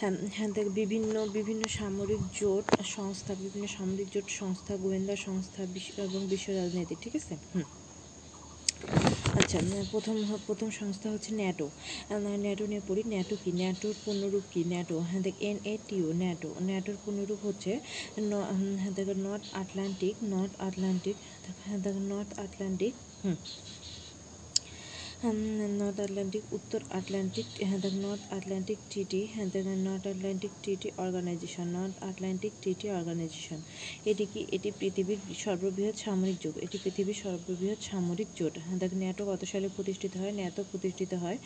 হ্যাঁ হ্যাঁ বিভিন্ন বিভিন্ন সামরিক জোট সংস্থা, বিভিন্ন সামরিক জোট সংস্থা, গোয়েন্দা সংস্থা বিশ্ব এবং বিশ্ব রাজনীতি, ঠিক আছে? হুম। আচ্ছা প্রথম প্রথম সংস্থা হচ্ছে ন্যাটো। ন্যাটো নিয়ে পড়ি, ন্যাটো কি? ন্যাটোর পূর্ণরূপ কি? ন্যাটো হ্যাঁ দেখ, এন এ টিও ন্যাটো। ন্যাটোর পূর্ণরূপ হচ্ছে হ্যাঁ দেখ, নর্থ আটলান্টিক নর্থ আটলান্টিক হ্যাঁ দেখ, নর্থ আটলান্টিক, হুম। নর্থ আটলান্টিক উত্তর Atlantic North Atlantic Treaty North Atlantic Treaty Organization, North Atlantic Treaty Organization. এটি কি, এটি পৃথিবীর সর্ববৃহৎ সামরিক জোট? এটি পৃথিবীর সর্ববৃহৎ সামরিক জোট। দেখ ন্যাটো কত সালে প্রতিষ্ঠিত হয়? ন্যাটো প্রতিষ্ঠিত হয়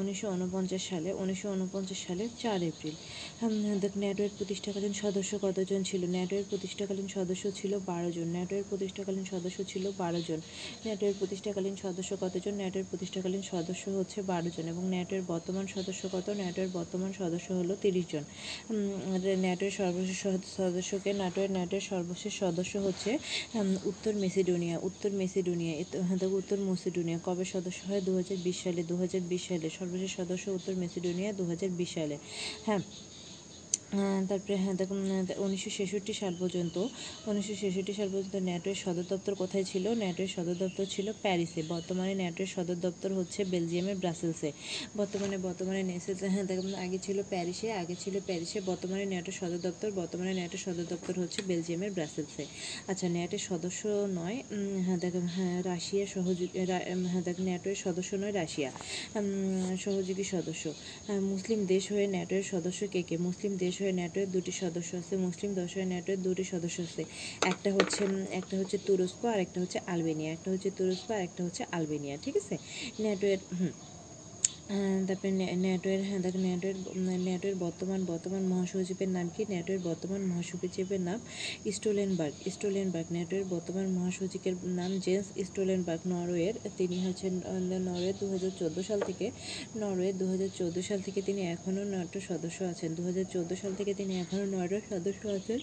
উনিশশো উনপঞ্চাশ সালে, উনিশশো উনপঞ্চাশ সালে চার এপ্রিল। দেখ ন্যাটোর প্রতিষ্ঠাকালীন সদস্য কতজন ছিল? ন্যাটোর প্রতিষ্ঠাকালীন সদস্য ছিল বারো জন। ন্যাটোর প্রতিষ্ঠাকালীন সদস্য ছিল বারো জন। ন্যাটোর প্রতিষ্ঠাকালীন সদস্য কতজন? ন্যাটোর প্রতিষ্ঠাকালীন সদস্য হচ্ছে বারো জন এবং ন্যাটোর বর্তমান সদস্য কত? ন্যাটোর বর্তমান সদস্য হলো তিরিশ জন। ন্যাটোর সর্বশেষ সদস্যকে ন্যাটোর ন্যাটোর সর্বশেষ সদস্য হচ্ছে উত্তর মেসিডোনিয়া উত্তর মেসিডোনিয়া উত্তর মেসিডোনিয়া, কবে সদস্য হয়? দু হাজার বিশ সালে দু হাজার বিশ সালে, সর্বশেষ সদস্য উত্তর মেসিডোনিয়া দু হাজার বিশ সালে। হ্যাঁ তারপরে হ্যাঁ দেখুন উনিশশো ছেষট্টি সাল পর্যন্ত, উনিশশো ছেষট্টি সাল পর্যন্ত ন্যাটোর সদর দপ্তর কোথায় ছিল? ন্যাটোর সদর দপ্তর ছিল প্যারিসে। বর্তমানে ন্যাটোর সদর দপ্তর হচ্ছে বেলজিয়ামের ব্রাসেলসে। বর্তমানে বর্তমানে নেসে- হ্যাঁ দেখুন, আগে ছিল প্যারিসে, আগে ছিল প্যারিসে, বর্তমানে ন্যাটোর সদর দপ্তর, বর্তমানে ন্যাটোর সদর দপ্তর হচ্ছে বেলজিয়ামের ব্রাসেলসে। আচ্ছা ন্যাটোর সদস্য নয় হ্যাঁ দেখুন হ্যাঁ রাশিয়া সহযোগী হ্যাঁ দেখুন, ন্যাটোর সদস্য নয়, রাশিয়া সহযোগী সদস্য। মুসলিম দেশ হয়ে ন্যাটোর সদস্য কে কে? মুসলিম দেশ হয়ে ন্যাটোর দুটি সদস্য আছে, মুসলিম দেশ হয়ে দুটি সদস্য আছে। একটা হচ্ছে একটা হচ্ছে তুরস্ক আর একটা হচ্ছে আলবেনিয়া। একটা হচ্ছে তুরস্ক আর একটা হচ্ছে আলবেনিয়া, ঠিক আছে? ন্যাটোর হুম। তারপরে ন্যা- ন্যাটোয়ের হ্যাঁ দেখ ন্যাটোয়ের ন্যাটোয়ের বর্তমান বর্তমান মহাসচিবের নাম কি? ন্যাটোয়ের বর্তমান মহাসচিবের নাম স্টোলেনবার্গ স্টোলেনবার্গ। ন্যাটোয়ের বর্তমান মহাসচিবের নাম জেন্স স্টোলেনবার্গ নরওয়ের। তিনি হচ্ছেন নরওয়ে দু হাজার চোদ্দ সাল থেকে, নরওয়ে দু হাজার চোদ্দ সাল থেকে তিনি এখনও ন্যাটো সদস্য আছেন। দু হাজার চোদ্দ সাল থেকে তিনি এখনও ন্যাটোর সদস্য আছেন।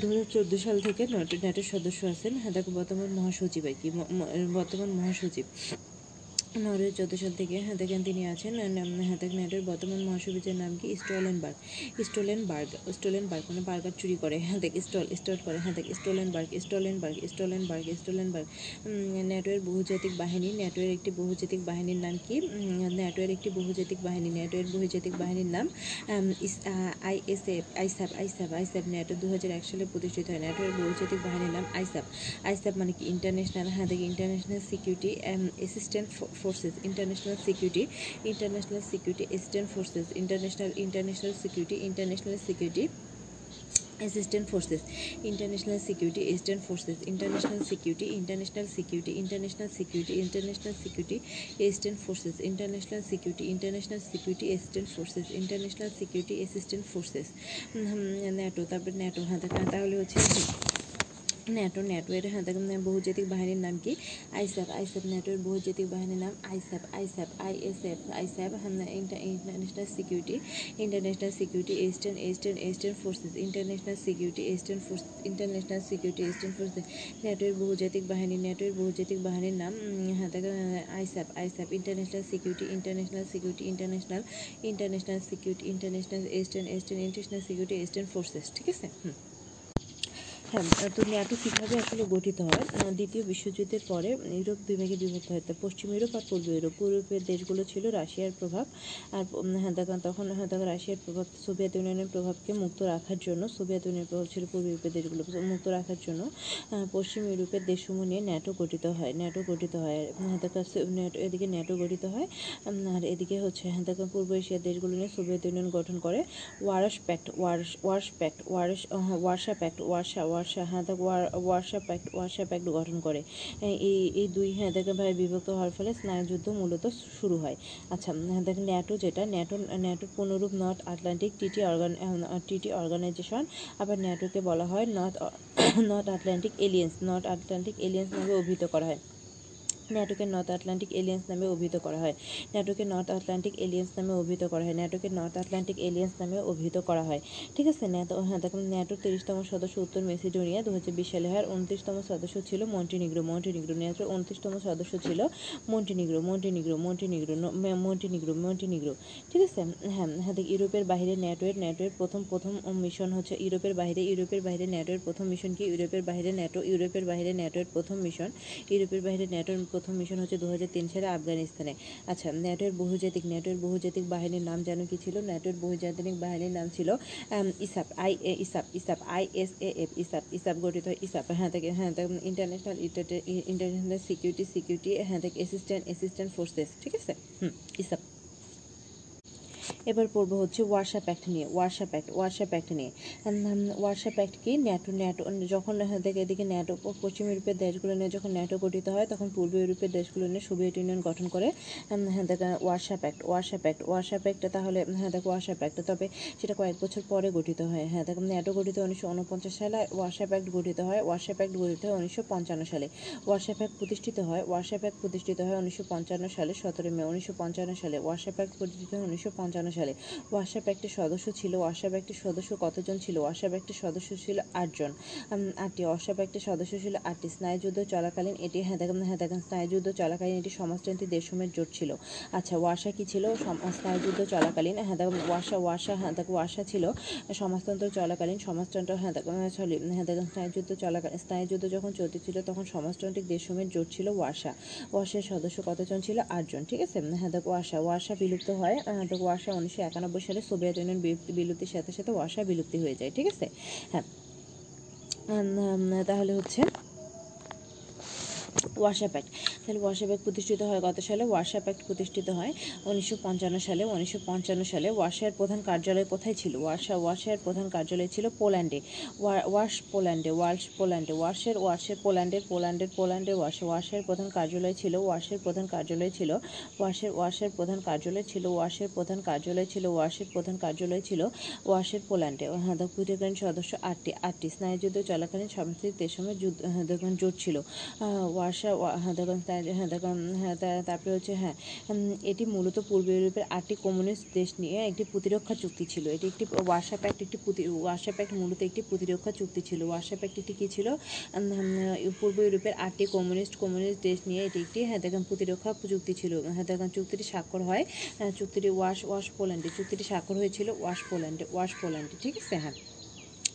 দু হাজার চোদ্দ সাল থেকে ন্যাটো ন্যাটোর সদস্য আছেন। হ্যাঁ দেখো, বর্তমান মহাসচিব আর কি বর্তমান মহাসচিব। নরওয়ে চোদ্দ থেকে দেখেন তিনি আছেন ন্যাটোর বর্তমান মহাসচিবের নাম কি? স্টোলেনবার্গ। স্টোলেনবার্গ স্টোলেনবার্গ মানে বার্গার চুরি করে দেখ স্টল স্টল করে হ্যাঁ দেখ স্টোলেনবার্গ স্টোলেনবার্গ স্টোলেনবার্গ। স্টোলেনবার্গ ন্যাটোয়ের বহুজাতিক বাহিনী ন্যাটোয়ের একটি বহুজাতিক বাহিনীর নাম কি? ন্যাটোয়ের একটি বহুজাতিক বাহিনী, ন্যাটোয়ের বহুজাতিক বাহিনীর নাম আইএসএফ আইসাব আইসাব আইসাব ন্যাটো দু হাজার এক সালে প্রতিষ্ঠিত হয়। ন্যাটোয়ের বহুজাতিক বাহিনীর নাম আইসাব আইসাব মানে কি? ইন্টারন্যাশনাল হ্যাঁ International Security Assistant Forces International Security International Security Assistant Forces International International Security International Security Assistant Forces International Security Assistant Forces International Security International Security International Security International Security Assistant Forces International Security International Security Assistant Forces International Security Assistant Forces NATO তারপরে NATO হ্যাঁ তাহলে হচ্ছে NATO ন্যাটোয়ের হ্যাঁ দেখুন বহুজাতিক বাহিনীর নাম কি? আইসাপ আইসাপ ন্যাটোর বহুজাতিক বাহিনীর নাম ISAF ISAF I S F ISAF International Security International Security Eastern Eastern Eastern Forces International Security Eastern Force International Security Eastern Forces ন্যাটোর বহুজাতিক বাহিনী ন্যাটোর বহুজাতিক বাহিনীর নাম হ্যাঁ দেখুন ISAF ISAF International Security International Security International International Security International Eastern Eastern International Security Eastern Forces ঠিক আছে? হুম। হ্যাঁ তো ন্যাটো কীভাবে আসলে গঠিত হয়? দ্বিতীয় বিশ্বযুদ্ধের পরে ইউরোপ বিভাগে বিভক্ত হয়। পশ্চিম ইউরোপ আর পূর্ব ইউরোপ। ইউরোপের দেশগুলো ছিল রাশিয়ার প্রভাব। আর হ্যাঁ দেখেন তখন হ্যাঁ রাশিয়ার প্রভাব সোভিয়েত ইউনিয়নের প্রভাবকে মুক্ত রাখার জন্য, সোভিয়েত ইউনিয়নের প্রভাব ছিল পূর্ব ইউরোপের দেশগুলো মুক্ত রাখার জন্য পশ্চিম ইউরোপের দেশসমূহ নিয়ে ন্যাটো গঠিত হয়, ন্যাটো গঠিত হয়। হ্যাঁ ন্যাটো, এদিকে ন্যাটো গঠিত হয় আর এদিকে হচ্ছে হ্যাঁ দেখেন পূর্ব এশিয়ার দেশগুলো নিয়ে সোভিয়েত ইউনিয়ন গঠন করে, Warsaw pact, Warsaw, Warsaw pact, Warsaw Warsaw pact Warsaw Warsaw হ্যাঁ war Warsaw pact Warsaw pact গঠন করে। এই- এই দুই হ্যাঁ দেখেন ভাই বিভক্ত হওয়ার ফলে স্নায়ুযুদ্ধ মূলত শুরু হয়। আচ্ছা হ্যাঁ দেখেন ন্যাটো যেটা, ন্যাটো ন্যাটোর পুনরূপ north Atlantic TT organ TT organisation, আবার ন্যাটোকে বলা হয় north north Atlantic aliens, north Atlantic aliens নামে অভিহিত করা হয়। ন্যাটোকে নর্থ আটলান্টিক এলিয়েন্স নামে অভিহিত করা হয়। ন্যাটোকে নর্থ আটলান্টিক এলিয়েন্স নামে অভিহিত করা হয়। ন্যাটোকে নর্থ আটলান্টিক এলিয়েন্স নামে অভিহিত করা হয়। ঠিক আছে ন্যাটো হ্যাঁ দেখুন ন্যাটোর তিরিশতম সদস্য উত্তর মেসিডোনিয়া দু হাজার বিশ সালে হয়। উনত্রিশতম সদস্য ছিল মন্টিনিগ্রো। মন্টিনিগ্রো ন্যাটোর উনত্রিশতম সদস্য ছিল Montenegro Montenegro Montenegro Montenegro Montenegro. ঠিক আছে হ্যাঁ হ্যাঁ দেখ, ইউরোপের বাইরে ন্যাটোয়ের ন্যাটোয়ের প্রথম প্রথম মিশন হচ্ছে ইউরোপের বাইরে ইউরোপের বাইরে ন্যাটোয়ের প্রথম মিশন কি? ইউরোপের বাইরে ন্যাটো ইউরোপের বাইরে ন্যাটোয়ের প্রথম মিশন, ইউরোপের বাইরে ন্যাটোর প্রথম মিশন হচ্ছে দু হাজার তিন সালে আফগানিস্তানে। আচ্ছা ন্যাটোর বহুজাতিক ন্যাটোর বহুজাতিক বাহিনীর নাম যেন কি ছিল? ন্যাটোর বহুজাতিক বাহিনীর নাম ছিল ISAF, I A, ISAF ISAF, I S A F, ISAF ISAF গঠিত, ইসাপ হ্যাঁ থেকে হ্যাঁ ইন্টারন্যাশনাল ইন্টারন্যাশনাল সিকিউরিটি সিকিউরিটি হ্যাঁ থেকে অ্যাসিস্ট্যান্ট অ্যাসিস্ট্যান্ট ফোর্সেস ঠিক আছে? হুম, ইসাপ। এবার পড়ব হচ্ছে ওয়ার্সা প্যাক্ট নিয়ে ওয়ার্সা প্যাক্ট ওয়ার্সা প্যাক্ট নিয়ে। উম, ওয়ার্সা প্যাক্ট কি? ন্যাটো ন্যাটো যখন দেখে এদিকে ন্যাটো পশ্চিম ইউরোপের দেশগুলো নিয়ে যখন ন্যাটো গঠিত হয় তখন পূর্ব ইউরোপের দেশগুলো নিয়ে সোভিয়েত ইউনিয়ন গঠন করে। হ্যাঁ দেখেন Warsaw pact Warsaw pact Warsaw pact তাহলে হ্যাঁ দেখো ওয়ার্সা প্যাক্ট তবে সেটা কয়েক বছর পরে গঠিত হয়। হ্যাঁ দেখো ন্যাটো গঠিত উনিশশো উনপঞ্চাশ সালে ওয়ার্সা প্যাক্ট গঠিত হয় ওয়ার্সা প্যাক্ট গঠিত হয় উনিশশো পঞ্চান্ন সালে। ওয়ার্সা প্যাক্ট প্রতিষ্ঠিত হয় ওয়ার্সা প্যাক্ট প্রতিষ্ঠিত হয় উনিশশো পঞ্চান্ন সালে সতেরো মে উনিশশো পঞ্চান্ন সালে। ওয়ার্সা প্যাক্ট প্রতিষ্ঠিত হয় উনিশশো পঞ্চান্ন সালে। ওয়ার্সা প্যাক্টের সদস্য ছিল ওয়ার্সা প্যাক্টের সদস্য কতজন ছিল? ওয়ার্সা প্যাক্টের সদস্য ছিল আটজন। আটটি। ওয়ার্সা প্যাক্টের সদস্য ছিল আটটি। স্নায়ুযুদ্ধ চলাকালীন এটি হ্যাঁ দেখেন হ্যাঁ দেখেন স্নায়ুযুদ্ধ চলাকালীন এটি সমাজতান্ত্রিক দেশমের জোট ছিল। আচ্ছা ওয়ার্সা কি ছিল? স্নায়ুযুদ্ধ চলাকালীন হ্যাঁ দেখেন ওয়ার্সা ওয়ার্সা হ্যাঁ দেখো ওয়ার্সা ছিল সমাজতন্ত্র চলাকালীন, সমাজতন্ত্র হ্যাঁ দেখো সরি হ্যাঁ দেখেন স্নায়ুযুদ্ধ চলাকালীন স্নায়ুযুদ্ধ যখন চলতেছিল তখন সমাজতান্ত্রিক দেশমের জোট ছিল ওয়ার্সা ওয়ার্সার সদস্য কতজন ছিল? আটজন, ঠিক আছে? হ্যাঁ দেখো ওয়ার্সা ওয়ার্সা বিলুপ্ত হয় হ্যাঁ দেখো ওয়ার্সা উনিশশো একানব্বই সালে সোভিয়েত ইউনিয়ন বিলুপ্তির সাথে সাথে ওয়াশা বিলুপ্তি হয়ে যায়, ঠিক আছে? হ্যাঁ। তাহলে হচ্ছে ওয়াসা প্যাক্ট তাহলে ওয়ার্সা প্যাক্ট প্রতিষ্ঠিত হয় কত সালে ওয়ার্সা প্যাক্ট প্রতিষ্ঠিত হয়। উনিশশো পঞ্চান্ন সালে, উনিশশো পঞ্চান্ন সালে ওয়ার্সার প্রধান কার্যালয় কোথায় ছিল? ওয়ার্সা ওয়ার্সার প্রধান কার্যালয় ছিল পোল্যান্ডে। ওয়া- ওয়ার্স পোল্যান্ডে ওয়ার্স পোল্যান্ডে ওয়ার্সের ওয়ার্সের পোল্যান্ডের পোল্যান্ডের পোল্যান্ডের ওয়ার্সে ওয়ার্সের প্রধান কার্যালয় ছিল ওয়ার্সের প্রধান কার্যালয় ছিল ওয়ার্সের ওয়ার্সের প্রধান কার্যালয় ছিল ওয়ার্সের প্রধান কার্যালয় ছিল ওয়ার্সের প্রধান কার্যালয় ছিল ওয়ার্সের পোল্যান্ডে। হ্যাঁ সদস্য আটটি আটটি স্নায়ুযুদ্ধ চলাকালীন সামষ্টিক সময় যুদ্ধ হ্যাঁ জোট ছিল। ওয়ার্সা ওয়া- হ্যাঁ হ্যাঁ হ্যাঁ তারপরে হচ্ছে হ্যাঁ এটি মূলত পূর্ব ইউরোপের আটটি কমিউনিস্ট দেশ নিয়ে একটি প্রতিরক্ষা চুক্তি ছিল। এটি একটি ওয়ার্সা প্যাক্ট একটি প্রতি- ওয়ার্সা প্যাক্ট মূলত একটি প্রতিরক্ষা চুক্তি ছিল। ওয়ার্সা প্যাক্ট একটি কী ছিল? পূর্ব ইউরোপের আটটি কমিউনিস্ট কমিউনিস্ট দেশ নিয়ে এটি একটি হ্যাঁ দেখুন প্রতিরক্ষা চুক্তি ছিল। হ্যাঁ দেখুন চুক্তিটি স্বাক্ষর হয় আহ, চুক্তিটি ওয়াশ ওয়াশ পোল্যান্ডে। চুক্তিটি স্বাক্ষর হয়েছিল ওয়াশ পোল্যান্ডে ওয়াশ পোল্যান্ডে ঠিক আছে হ্যাঁ।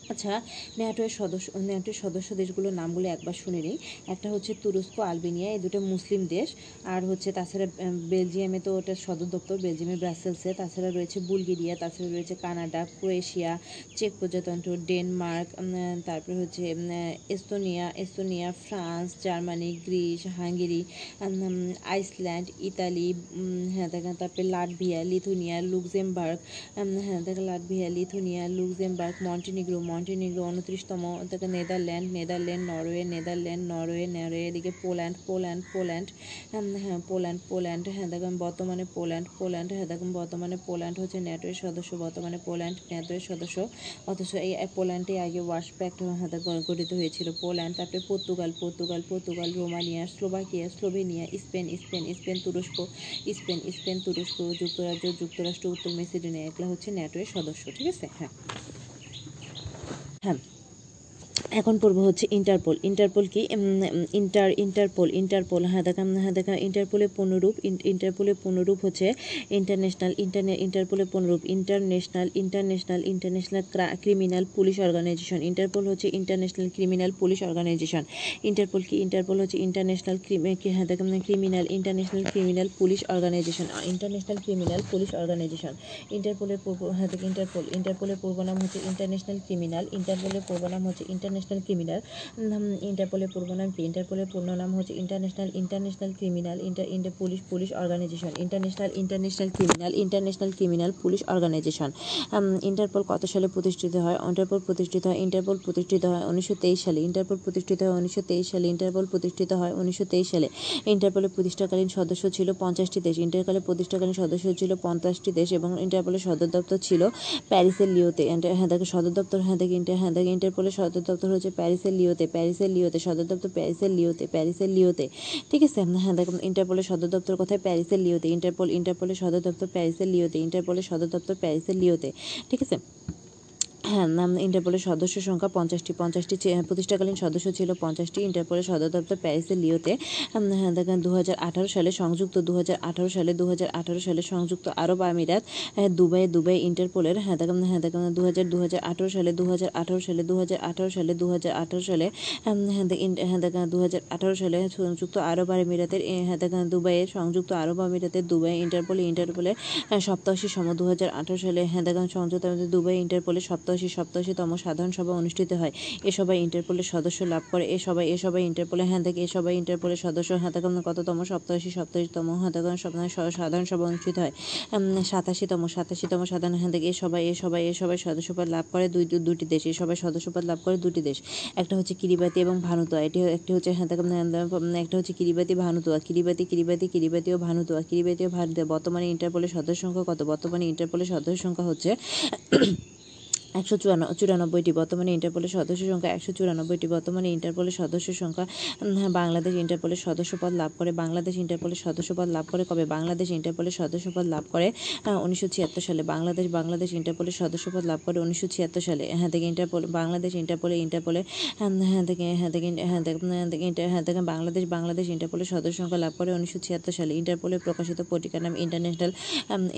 আচ্ছা ন্যাটোর সদস্য ন্যাটোর সদস্য দেশগুলোর নামগুলো একবার শুনে নিই। একটা হচ্ছে তুরস্ক আলবেনিয়া এই দুটো মুসলিম দেশ। আর হচ্ছে তাছাড়া বেলজিয়ামে তো ওটা সদর দপ্তর বেলজিয়ামের ব্রাসেলসে। তাছাড়া রয়েছে বুলগেরিয়া তাছাড়া রয়েছে কানাডা ক্রোয়েশিয়া চেক প্রজাতন্ত্র ডেনমার্ক তারপরে হচ্ছে Estonia Estonia France Germany Greece Hungary Iceland Italy হ্যাঁ দেখেন তারপরে লাটভিয়া লিথুনিয়া লুক্সেমবার্গ উম, হ্যাঁ দেখেন Latvia Lithuania Luxembourg Montenegro Montenegro উনত্রিশতম থেকে Netherland Netherland Norway Netherland Norway Norway এদিকে পোল্যান্ড পোল্যান্ড পোল্যান্ড উম, হ্যাঁ পোল্যান্ড পোল্যান্ড হ্যাঁ দেখেন বর্তমানে পোল্যান্ড পোল্যান্ড হ্যাঁ দেখেন বর্তমানে পোল্যান্ড হচ্ছে ন্যাটোয়ের সদস্য বর্তমানে পোল্যান্ড ন্যাটোয়ের সদস্য অথচ এই পোল্যান্ডে আগে ওয়াশ প্যাক্ট হাতে গঠিত হয়েছিল পোল্যান্ড তারপরে Portugal Portugal Portugal Romania Slovakia Slovenia Spain Spain Spain তুরস্ক স্পেন স্পেন তুরস্ক যুক্তরাজ্য যুক্তরাষ্ট্র উত্তর মেসিডোনিয়া এগুলো হচ্ছে ন্যাটোয়ের সদস্য ঠিক আছে? হ্যাঁ। হ্যাঁ এখন পড়ব হচ্ছে ইন্টারপোল। ইন্টারপোল কি? ইন্টার, ইন্টারপোল ইন্টারপোল হ্যাঁ দেখা হ্যাঁ দেখা ইন্টারপোলের ইন- ইন্টারপোলের পূর্ণরূপ হচ্ছে ইন্টারন্যাশনাল ইন্টারনে ইন্টারপোলের পূর্ণরূপ international international international criminal police organization Interpol হচ্ছে international criminal police organization Interpol কি? ইন্টারপোল হচ্ছে ইন্টারন্যাশনাল হ্যাঁ দেখা criminal international criminal police organization international criminal police organization ইন্টারপোলের পূর্ব হ্যাঁ ইন্টারপোল, ইন্টারপোলের পূর্ব নাম হচ্ছে ইন্টারন্যাশনাল ক্রিমিনাল ইন্টারপোলের পূর্ব নাম হচ্ছে ইন্টারন্যাশনাল ক্রিমিনাল ইন্টারপোলের পূর্ব নাম কি? ইন্টারপোলের পূর্ণ নাম হচ্ছে international international criminal inter inter police police organization international international criminal international criminal police organization Interpol কত সালে প্রতিষ্ঠিত হয়? ইন্টারপোল প্রতিষ্ঠিত হয় ইন্টারপোল প্রতিষ্ঠিত হয় উনিশশো তেইশ সালে। ইন্টারপোল প্রতিষ্ঠিত হয় উনিশশো তেইশ সালে। ইন্টারপোল প্রতিষ্ঠিত হয় উনিশশো তেইশ সালে। ইন্টারপোলের প্রতিষ্ঠাকালীন সদস্য ছিল পঞ্চাশটি দেশ। ইন্টারপোলের প্রতিষ্ঠাকালীন সদস্য ছিল পঞ্চাশটি দেশ এবং ইন্টারপোলের সদর দপ্তর ছিল প্যারিসের লিওতে। হ্যাঁ দেখো, সদর দপ্তর হ্যাঁ দেখে ইন্টার হ্যাঁ দেখে ইন্টারপোলের সদর দপ্তর হচ্ছে প্যারিসের লিওতে প্যারিসের লিওতে, সদর দপ্তর প্যারিসের লিওতে প্যারিসের লিওতে। ঠিক আছে? হ্যাঁ দেখুন, ইন্টারপোলের সদর দপ্তর কোথায়? প্যারিসের লিওতে। ইন্টারপোল, ইন্টারপোলের সদর দপ্তর প্যারিসের লিওতে, ইন্টারপোলের সদর দপ্তর প্যারিসের লিওতে। ঠিক আছে? হ্যাঁ ইন্টারপোলের সদস্য সংখ্যা পঞ্চাশটি। পঞ্চাশটি প্রতিষ্ঠাকালীন সদস্য ছিল পঞ্চাশটি। ইন্টারপোলের সদর দপ্তর প্যারিসের লিওতে। হ্যাঁ দেখেন দু সালে সংযুক্ত দু হাজার আঠারো সালে দু হাজার আঠারো সালে সংযুক্ত আরব আমিরাত হ্যাঁ, দুবাই দুবাই ইন্টারপোলের হ্যাঁ দেখেন হ্যাঁ দেখেন দু হাজার দু হাজার সালে দু হাজার আঠারো সালে দু হাজার আঠারো সালে দু হাজার আঠারো সালে হ্যাঁ হ্যাঁ দু হাজার আঠারো সালে সংযুক্ত আরব আমিরাতের হ্যাঁ দুবাইয়ের সংযুক্ত আরব আমিরাতের দুবাই ইন্টারপোলে ইন্টারপোলে হ্যাঁ, সপ্তাশি সম দু হাজার আঠারো সালে হ্যাঁ দেখেন সংযুক্ত দুবাই ইন্টারপোলে সপ্তাশি সপ্তাশিতম সাধারণ সভা অনুষ্ঠিত হয়। এ সভায় ইন্টারপোলের সদস্য লাভ করে। এ সবাই এ সবাই ইন্টারপোলে হ্যাঁ দেখে এ সবাই ইন্টারপোলের সদস্য দেখেন কততম সপ্তাশি সপ্তাশিতম সপ্তাহ সাধারণ সভা অনুষ্ঠিত হয়। সাতাশিতম সাতাশিতম সাধারণ হ্যাঁ দেখে এ সবাই এ সবাই এ সবাই সদস্যপদ লাভ করে দুই দুটি দেশ। এ সবাই সদস্যপদ লাভ করে দুটি দেশ। একটা হচ্ছে কিরিবাতি এবং ভানুতোয়া। এটি একটি হচ্ছে হ্যাঁ একটা হচ্ছে Kiribati, Vanuatu. Kiribati Kiribati Kiribati ও ভানুতোয়া। কিরিবাতি ও ভানুতোয়া। বর্তমানে ইন্টারপোলের সদস্য সংখ্যা কত? বর্তমানে ইন্টারপোলের সদস্য সংখ্যা হচ্ছে একশো চুরান চুরানব্বইটি বর্তমানে ইন্টারপোলের সদস্য সংখ্যা, একশো চুরানব্বইটি বর্তমানে ইন্টারপোলের সদস্য সংখ্যা বাংলাদেশ ইন্টারপোলের সদস্যপদ লাভ করে, বাংলাদেশ ইন্টারপোলের সদস্যপদ লাভ করে কবে? বাংলাদেশ ইন্টারপোলের সদস্যপদ লাভ করে উনিশশো ছিয়াত্তর সালে। বাংলাদেশ বাংলাদেশ ইন্টারপোলের সদস্যপদ লাভ করে উনিশশো ছিয়াত্তর সালে। হ্যাঁ থেকে ইন্টারপোল বাংলাদেশ ইন্টারপোলে ইন্টারপোলে হ্যাঁ থেকে হ্যাঁ থেকে হ্যাঁ থেকে হ্যাঁ থেকে হ্যাঁ বাংলাদেশ বাংলাদেশ ইন্টারপোলের সদস্য সংখ্যা লাভ করে উনিশশো ছিয়াত্তর সালে। ইন্টারপোলের প্রকাশিত পত্রিকার নাম international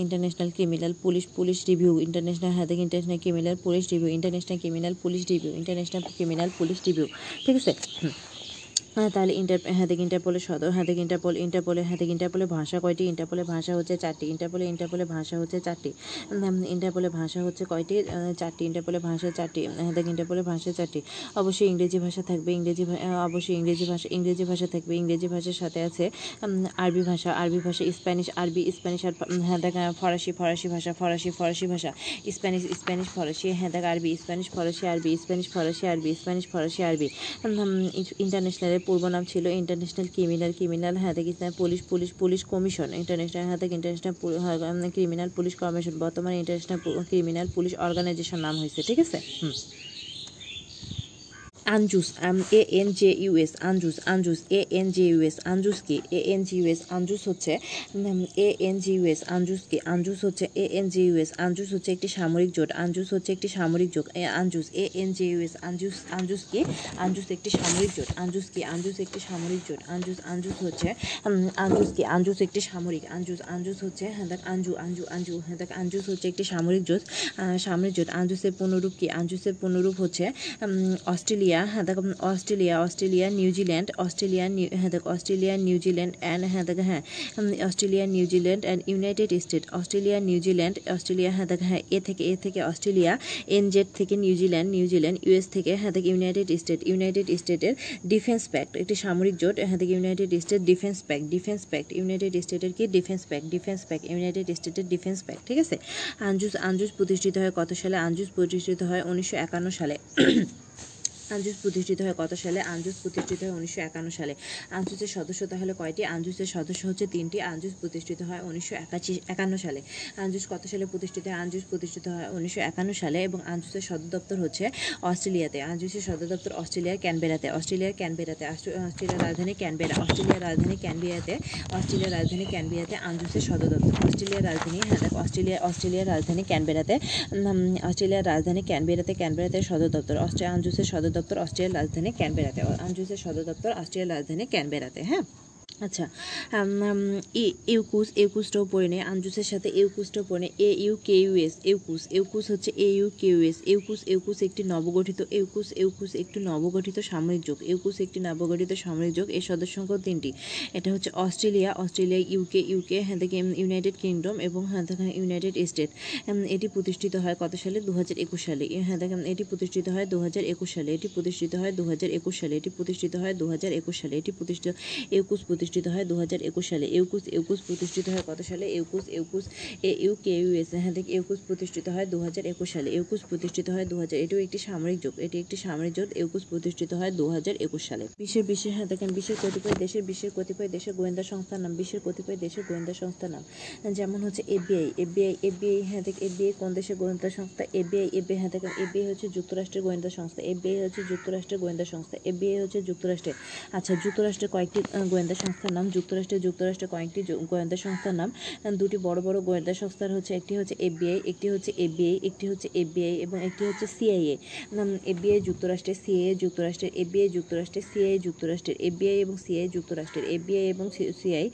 international criminal police police review international হ্যাঁ থেকে international criminal police review international criminal police review international criminal police review ঠিক আছে? তাহলে ইন্টার হ্যাঁ ইন্টারপোলের সদর হ্যাঁ ইন্টারপোল, ইন্টারপোলে হ্যাঁ ইন্টারপোলের ভাষা কয়টি? ইন্টারপোলের ভাষা হচ্ছে চারটি। ইন্টারপোলে ইন্টারপোলের ভাষা হচ্ছে চারটি। ইন্টারপোলের ভাষা হচ্ছে কয়টি? চারটি। ইন্টারপোলের ভাষা চারটি। হ্যাঁ ইন্টারপোলের ভাষা চারটি। অবশ্যই ইংরেজি ভাষা থাকবে। ইংরেজি অবশ্যই ইংরেজি ভাষা ইংরেজি ভাষা থাকবে। ইংরেজি ভাষার সাথে আছে আরবি ভাষা। আরবি ভাষা, স্প্যানিশ, আরবি, স্প্যানিশ আর হ্যাঁ দেখ, ফরাসি ফরাসি ভাষা, ফরাসি ফরাসি ভাষা। স্প্যানিশ স্প্যানিশ, ফরাসি হ্যাঁ দেখ, আরবি, স্প্যানিশ, ফরাসি, আরবি, স্প্যানিশ, ফরাসি, আরবি, স্প্যানিশ, ফরাসি, আরবি। ইন্টারন্যাশনালের পূর্ব নাম ছিল ইন্টারন্যাশনাল ক্রিমিনাল ক্রিমিনাল হ্যাঁ থেকে police police police commission. International হ্যাঁ থেকে ইন্টারন্যাশনাল ক্রিমিনাল পুলিশ কমিশন। বর্তমানে ইন্টারন্যাশনাল ক্রিমিনাল পুলিশ অর্গানাইজেশন নাম হয়েছে, ঠিক আছে? হুম। ANZUS A N J US ANZUS ANZUS A N J US ANZUS কি A N G US ANZUS হচ্ছে A N G US ANZUS কি আনজুস হচ্ছে A N G US ANZUS হচ্ছে একটি সামরিক জোট আনজুস হচ্ছে একটি সামরিক জোট এ ANZUS A N J US ANZUS ANZUS কি আনজুস একটি সামরিক জোট আনজুস কি আনজুস একটি সামরিক জোট আনজুস আনজুস হচ্ছে উম, আনজুস কি আনজুস একটি সামরিক আনজুস আনজুস হচ্ছে হ্যাঁ দেখ আঞ্জু আঞ্জু আঞ্জু হ্যাঁ দেখ আনজুস হচ্ছে একটি সামরিক জোট সামরিক জোট আনজুসের পুনরূপ কি? আনজুসের পুনরূপ হচ্ছে উম, অস্ট্রেলিয়া হ্যাঁ দেখ অস্ট্রেলিয়া অস্ট্রেলিয়া নিউজিল্যান্ড অস্ট্রেলিয়া হ্যাঁ দেখ অস্ট্রেলিয়া নিউজিল্যান্ড অ্যান্ড হ্যাঁ দেখ হ্যাঁ Australia New Zealand and United State Australia New Zealand Australia হ্যাঁ দেখ হ্যাঁ এ থেকে এ থেকে অস্ট্রেলিয়া এনজেড থেকে New Zealand New Zealand US থেকে হ্যাঁ দেখ ইউনাইটেড স্টেট ইউনাইটেড স্টেটের ডিফেন্স প্যাক্ট একটি সামরিক জোট হ্যাঁ দেখ United State defence pact defence pact United স্টেটের কি? Defence pact defence pact United স্টেটের ডিফেন্স প্যাক্ট ঠিক আছে? আঞ্জুস আঞ্জুস প্রতিষ্ঠিত হয় কত সালে? আঞ্জুস প্রতিষ্ঠিত হয় উনিশশো একান্ন সালে। আঞ্জুস প্রতিষ্ঠিত হয় কত সালে? আঞ্জুস প্রতিষ্ঠিত হয় উনিশশো একান্ন সালে। আঞ্জুসের সদস্য তাহলে কয়টি? আঞ্জুসের সদস্য হচ্ছে তিনটি। আঞ্জুস প্রতিষ্ঠিত হয় উনিশশো একাশি, একান্ন সালে। আঞ্জুস কত সালে প্রতিষ্ঠিত হয়? আঞ্জুস প্রতিষ্ঠিত হয় উনিশশো একান্ন সালে এবং আঞ্জুসের সদর দপ্তর হচ্ছে অস্ট্রেলিয়াতে। আঞ্জুসের সদর দপ্তর অস্ট্রেলিয়ার ক্যানবেরাতে। অস্ট্রেলিয়ার ক্যানবেরাতে। অস্ট্রে- অস্ট্রেলিয়ার রাজধানী ক্যানবেরা। অস্ট্রেলিয়ার রাজধানী ক্যানবিয়াতে অস্ট্রেলিয়ার রাজধানী ক্যানবিয়াতে আঞ্জুসের সদর দপ্তর। অস্ট্রেলিয়ার রাজধানী হ্যাঁ অস্ট্রেলিয়া অস্ট্রেলিয়ার রাজধানী ক্যানবেরাতে। অস্ট্রেলিয়ার রাজধানী ক্যানবেরাতে। ক্যানবেরাতে সদর দপ্তর। অস্ট্রেলিয়া আঞ্জুসের সদর দপ্তর অস্ট্রেলিয়ার রাজধানী ক্যানবেরাতে। আঞ্জুসের সদর দপ্তর অস্ট্রেলিয়ার রাজধানী ক্যানবেরাতে হ্যাঁ? আচ্ছা ইউকুস, ইউকুসটাও পড়ে নে। আঞ্জুসের সাথে ইউকুসটাও পড়ে নে। A, U, K US AUKUS. AUKUS হচ্ছে A, U, K US AUKUS AUKUS একটি নবগঠিত, ইউকুস ইউকুস একটি নবগঠিত সামরিক যোগ। ইউকুস একটি নবগঠিত সামরিক যোগ। এর সদস্য সংখ্যা তিনটি। এটা হচ্ছে অস্ট্রেলিয়া অস্ট্রেলিয়া ইউকে ইউকে হ্যাঁ থেকে ইউনাইটেড কিংডম এবং হ্যাঁ ইউনাইটেড স্টেট এটি প্রতিষ্ঠিত হয় কত সালে? দু হাজার একুশ সালে। হ্যাঁ দেখেন এটি প্রতিষ্ঠিত হয় দু হাজার একুশ সালে। এটি প্রতিষ্ঠিত হয় দু হাজার একুশ সালে। এটি প্রতিষ্ঠিত হয় দু হাজার একুশ সালে। এটি প্রতিষ্ঠিত একুশ প্রতিষ্ঠিত হয় দু হাজার একুশ সালে। ইউকুস ইউকুস প্রতিষ্ঠিত হয় কত সালে? AUKUS AUKUS, A U K US হ্যাঁ দেখ ইউকুস প্রতিষ্ঠিত হয় দু হাজার একুশ সালে। ইউকুস প্রতিষ্ঠিত হয় দু হাজার এটিও একটি সামরিক জোট এটি একটি সামরিক জোট ইউকুস প্রতিষ্ঠিত হয় দু হাজার একুশ সালে। বিশ্বের বিশ্বের হ্যাঁ দেখেন, বিশ্বের কতিপয় দেশের, বিশ্বের কতিপয় দেশের গোয়েন্দা সংস্থার নাম, বিশ্বের কতিপয় দেশের গোয়েন্দা সংস্থার নাম। যেমন হচ্ছে এবিআই এবিআই এবিআই হ্যাঁ দেখ এবিআই কোন দেশের গোয়েন্দা সংস্থা? এবিআই এবিআই হ্যাঁ দেখেন এবিআই হচ্ছে যুক্তরাষ্ট্রের গোয়েন্দা সংস্থা। এবিআই হচ্ছে যুক্তরাষ্ট্রের গোয়েন্দা সংস্থা। এবিআই হচ্ছে যুক্তরাষ্ট্রের। আচ্ছা যুক্তরাষ্ট্রের কয়েকটি গোয়েন্দা সংস্থার নাম যুক্তরাষ্ট্রের যুক্তরাষ্ট্রের কয়েকটি গোয়েন্দা সংস্থার নাম দুটি বড় বড় গোয়েন্দা সংস্থার হচ্ছে একটি হচ্ছে এবিআই একটি হচ্ছে এবিআই একটি হচ্ছে এবিআই এবং একটি হচ্ছে সিআইএ এবিআই যুক্তরাষ্ট্রের সিআইএ যুক্তরাষ্ট্রের এবিআই যুক্তরাষ্ট্রের সিআই যুক্তরাষ্ট্রের এবিআই এবং সিআই যুক্তরাষ্ট্রের এবিআই এবং সিআই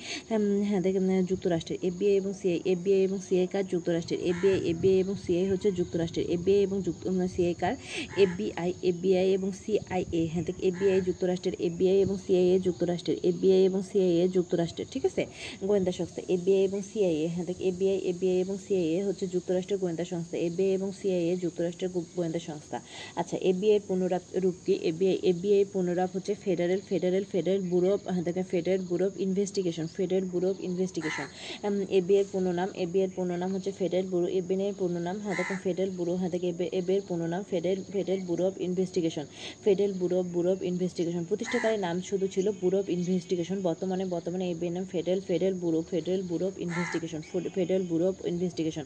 হ্যাঁ দেখেন যুক্তরাষ্ট্রের এবিআই এবং সিআই এবিআই এবং সিআই কার যুক্তরাষ্ট্রের এবিআই এবিআই এবং সিআই হচ্ছে যুক্তরাষ্ট্রের এবিআই এবং যুক্ত সিআই কার এবিআই এবিআই এবং সিআইএ হ্যাঁ দেখ এবিআই যুক্তরাষ্ট্রের এবিআই এবং সিআইএ যুক্তরাষ্ট্রের এবিআই এবং সিআইএ যুক্তরাষ্ট্রের ঠিক আছে গোয়েন্দা সংস্থা এবিআই এবং সিআইএ হ্যাঁ দেখ এবিআই এবিআই এবং সিআইএ হচ্ছে যুক্তরাষ্ট্রের গোয়েন্দা সংস্থা এবিআই এবং সিআইএ যুক্তরাষ্ট্রের গোয়েন্দা সংস্থা আচ্ছা এবিআই পুনরাপ রূপ কি এবিআই এবিআই পুনরাপ হচ্ছে federal federal federal bureau of হ্যাঁ দেখেন federal bureau of investigation federal bureau of investigation FBI পূর্ণনাম FBI পূর্ণনাম হচ্ছে ফেডারেল ব্যুরো এবিআই পূর্ণনাম হ্যাঁ দেখেন ফেডারেল ব্যুরো হ্যাঁ দেখে FBI পূর্ণনাম federal federal bureau of investigation federal bureau of bureau of investigation প্রতিষ্ঠাকারী নাম শুধু ছিল ব্যুরো অফ ইনভেস্টিগেশন বর্তমানে বর্তমানে এবিআই নাম federal federal bureau federal bureau of investigation federal bureau of investigation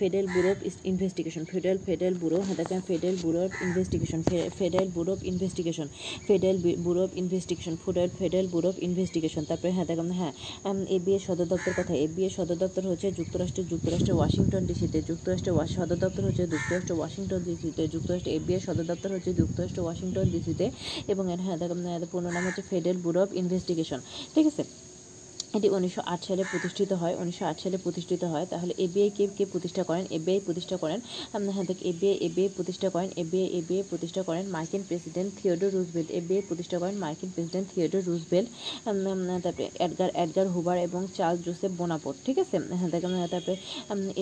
federal bureau of investigation, federal federal bureau দেখেন, federal bureau of investigation federal bureau of investigation, federal bureau of investigation, federal federal bureau of investigation, তারপরে হ্যাঁ দেখেন হ্যাঁ ABA সদর দপ্তর কথা ABA সদর দপ্তর হচ্ছে যুক্তরাষ্ট্রের যুক্তরাষ্ট্রের ওয়াশিংটন ডিসিতে, যুক্তরাষ্ট্রের সদর দপ্তর হচ্ছে যুক্তরাষ্ট্রের ওয়াশিংটন ডিসিতে, যুক্তরাষ্ট্রের এবিএ সদর দপ্তর হচ্ছে যুক্তরাষ্ট্রের ওয়াশিংটন ডিসিতে, এবং হ্যাঁ এর পূর্ণ নাম হচ্ছে ফেডারেল ব্যুরো অফ ইনভেস্টিগেশন। ঠিক আছে? এটি উনিশশো আট সালে প্রতিষ্ঠিত হয় উনিশশো আট সালে প্রতিষ্ঠিত হয় তাহলে এবিআই কে কে প্রতিষ্ঠা করেন এবিআই প্রতিষ্ঠা করেন হ্যাঁ দেখ এবিআই এবিআই প্রতিষ্ঠা করেন এবিআই এবিআই প্রতিষ্ঠা করেন মার্কিন প্রেসিডেন্ট থিওডোর রুজবেল্ট এবিআই প্রতিষ্ঠা করেন মার্কিন প্রেসিডেন্ট থিওডোর রুজবেল্ট তারপরে এডগার এডগার হুবার এবং চার্লস জোসেফ বোনাপোর্ট ঠিক আছে হ্যাঁ দেখ তারপরে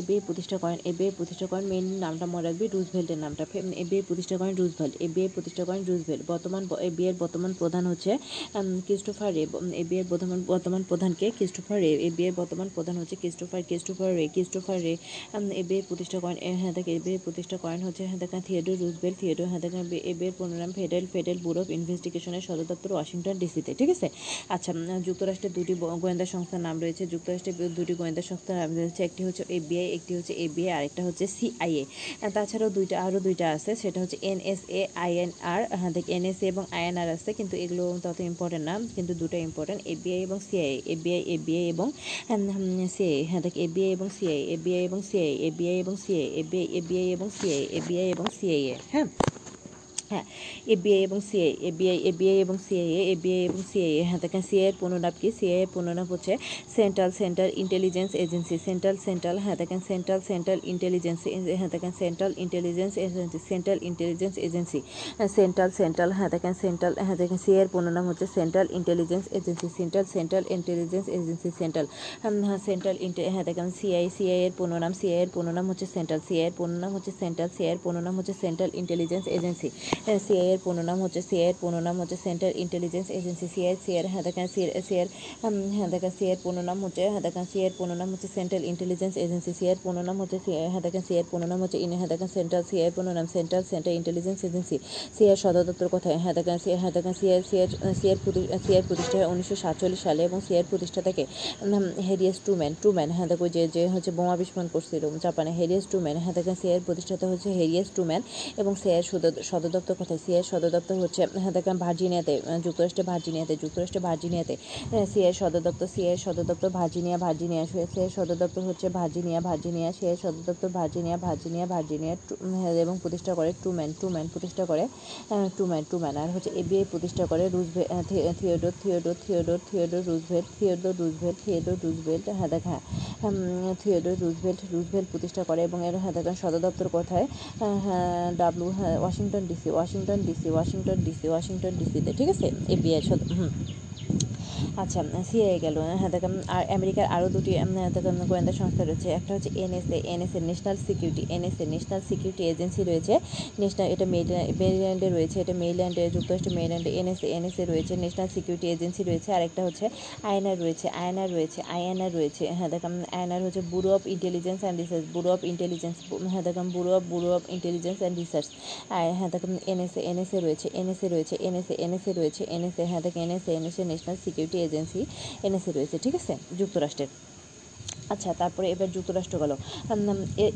এবিআই প্রতিষ্ঠা করেন এবিআই প্রতিষ্ঠা করেন মেন নামটা মনে রাখবি রুজভেল্টের নামটা এবিআই প্রতিষ্ঠা করেন রুজভেল্ট এবিআই প্রতিষ্ঠা করেন রুজভেল্ট বর্তমান এবিআই বর্তমান প্রধান হচ্ছে ক্রিস্টোফার রে এবিআই বর্তমান বর্তমান প্রধানকে ক্রিস্টোফার রে? এবিআই বর্তমান প্রধান হচ্ছে Christopher Christopher Wray Christopher Wray FBI প্রতিষ্ঠা করেন এ, হ্যাঁ দেখ এবিআই প্রতিষ্ঠা করেন হচ্ছে হ্যাঁ দেখা থিয়েডোর রুজবেল্ট থিয়েডোর হ্যাঁ দেখা এবিআই পুনরাম ফেডারেল ফেডারেল ব্যুরো অফ ইনভেস্টিগেশনের সদর দপ্তর ওয়াশিংটন ডিসিতে ঠিক আছে? আচ্ছা যুক্তরাষ্ট্রের দুটি গোয়েন্দা সংস্থার নাম রয়েছে যুক্তরাষ্ট্রের দুটি গোয়েন্দা সংস্থার নাম রয়েছে একটি হচ্ছে এ এবিআই একটি হচ্ছে এবিআই আর একটা হচ্ছে সিআইএ। তাছাড়াও দুইটা আরও দুইটা আছে সেটা হচ্ছে এনএসএ আইএনআর হ্যাঁ দেখ এনএসএ এবং আইএনআর আছে কিন্তু এগুলো তত ইম্পর্টেন্ট না কিন্তু দুটো ইম্পর্টেন্ট এবিআই এবং সিআইএ। এবিআই এবিআই এবং সিআই হ্যাঁ দেখ এবিআই এবং সিআই এবিআই এবং সিআই এবিআই এবং সিআই এবিআই এবিআই এবং সিআই এবিআই এবং সিআইএ হ্যাঁ হ্যাঁ এবিআই এবং সিআই এবিআই এবিআই এবং সিআইএ এবিআই এবং সিআইএ হ্যাঁ দেখেন সিআই এর পুনরাপ কি? সিআই এর পুনরাপ হচ্ছে central central intelligence agency. Central central হ্যাঁ দেখেন সেন্ট্রাল সেন্ট্রাল ইন্টেলিজেন্স হ্যাঁ দেখেন central intelligence agency, central intelligence agency. Central central হ্যাঁ দেখেন সেন্ট্রাল হ্যাঁ দেখেন সিআই এর পুনরাম হচ্ছে central intelligence agency. Central central intelligence agency central. হ্যাঁ সেন্ট্রাল হ্যাঁ দেখেন সিআই সিআই এর পুনরাম সিআই এর পুনরাম হচ্ছে সেন্ট্রাল সিআই এর পুনরাম হচ্ছে সেন্ট্রাল সিআই এর পুনরাম হচ্ছে সেন্ট্রাল ইন্টেলিজেন্স এজেন্সি। সিআই এর পুনরাম হচ্ছে সিআই এর পুনরাম হচ্ছে central intelligence agency CI CI হ্যাঁ দেখেন সিআই হ্যাঁ দেখেন সিআই এর পুনরাম হচ্ছে হ্যাঁ দেখেন সিআই এর পুনরাম হচ্ছে সেন্ট্রাল ইন্টেলিজেন্স এজেন্সি সিআই এর পুনরাম হচ্ছে হ্যাঁ দেখেন সিআই এর পুনরাম হচ্ছে ইন হ্যাঁ দেখেন সেন্ট্রাল সিআই এর পুনরাম central central intelligence agency CI এর সদর দপ্তর কোথায় হ্যাঁ দেখেন সিআই হ্যাঁ দেখেন সিআই সিআই সিআই সিআই প্রতিষ্ঠা হয় উনিশশো সাতচল্লিশ সালে এবং সিআর প্রতিষ্ঠা থেকে হেরিয়াস ট্রুম্যান ট্রুম্যান হ্যাঁ দেখো যে যে হচ্ছে বোমা বিস্ফোরণ করছিল জাপানে হেরিয়াস ট্রুম্যান হ্যাঁ দেখেন সিআই প্রতিষ্ঠাতা হচ্ছে হেরিয়াস ট্রুম্যান এবং সিআই সদর সদর দপ্তর কোথায় সিআই সদর দপ্তর হচ্ছে হ্যাঁ দেখেন ভার্জিনিয়াতে যুক্তরাষ্ট্রের ভার্জিনিয়াতে যুক্তরাষ্ট্রের ভার্জিনিয়াতে সিআই সদর দপ্তর সিআই সদর দপ্তর ভার্জিনিয়া ভার্জিনিয়া সিআই সদর দপ্তর হচ্ছে ভার্জিনিয়া ভার্জিনিয়া সিআই সদর দপ্তর ভার্জিনিয়া ভার্জিনিয়া ভার্জিনিয়া হ্যাঁ, এবং প্রতিষ্ঠা করে ট্রুম্যান ট্রুম্যান প্রতিষ্ঠা করে আহ, ট্রুম্যান ট্রুম্যান আর হচ্ছে এবিআই প্রতিষ্ঠা করে রুজভে Theodore Theodore Theodore Theodore Roosevelt Theodore Roosevelt Theodore Roosevelt হ্যাঁ দেখা থিওডোর রুজভেল্ট রুজভেল্ট প্রতিষ্ঠা করে এবং এর হ্যাঁ দেখেন সদর দপ্তর কোথায়? হ্যাঁ ডাব্লু হ্যাঁ Washington DC Washington DC Washington DC Washington ডিসিতে ঠিক আছে? এফবিআই হুম। আচ্ছা সিআইএ গেল। হ্যাঁ দেখেন আর আমেরিকার আরও দুটি হ্যাঁ, দেখেন গোয়েন্দা সংস্থা রয়েছে। একটা হচ্ছে NSA NSA national security NSA national security agency রয়েছে। ন্যাশনাল এটা মেরিল্যান্ডে রয়েছে এটা মেরিল্যান্ডে যুক্তরাষ্ট্র মেরিল্যান্ডে এনএসএ এনএসএ রয়েছে ন্যাশনাল সিকিউরিটি এজেন্সি রয়েছে। আর একটা হচ্ছে আয়নার রয়েছে আয়নার রয়েছে আইএনআর রয়েছে। হ্যাঁ দেখেন আয়নার হচ্ছে bureau of intelligence and research bureau of intelligence হ্যাঁ দেখেন bureau of bureau of intelligence and research আর হ্যাঁ দেখেন এনএসএ এনএসএ রয়েছে এনএসএ রয়েছে এনএসএ এনএসএ রয়েছে এনএসএ হ্যাঁ দেখেন NSA NSA national security agency NSA রয়েছে ঠিক আছে? যুক্তরাষ্ট্রের। আচ্ছা তারপরে এবার যুক্তরাষ্ট্র গেল।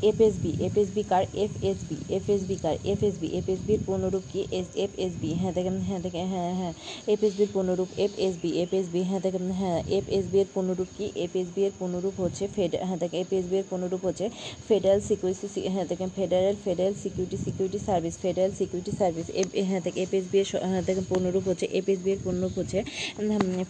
এফএসবি এফএসবি কার? এফএসবি এফএসবি কার? এফএসবি, এফএসবির পূর্ণরূপ কি? S, FSB. হ্যাঁ দেখেন হ্যাঁ দেখেন হ্যাঁ হ্যাঁ। এফএসবির পূর্ণরূপ এফএসবি এফএসবি। হ্যাঁ দেখেন হ্যাঁ এফএসবি এর পূর্ণরূপ কি? এফএসবি এর পূর্ণরূপ হচ্ছে ফেড হ্যাঁ দেখেন এফএসবি এর পূর্ণরূপ হচ্ছে ফেডারেল সিকিউরিটি হ্যাঁ দেখেন, federal federal security security service, federal security service. হ্যাঁ দেখেন, এফএসবি এর হ্যাঁ দেখেন, পূর্ণরূপ হচ্ছে এফএসবি এর পূর্ণরূপ হচ্ছে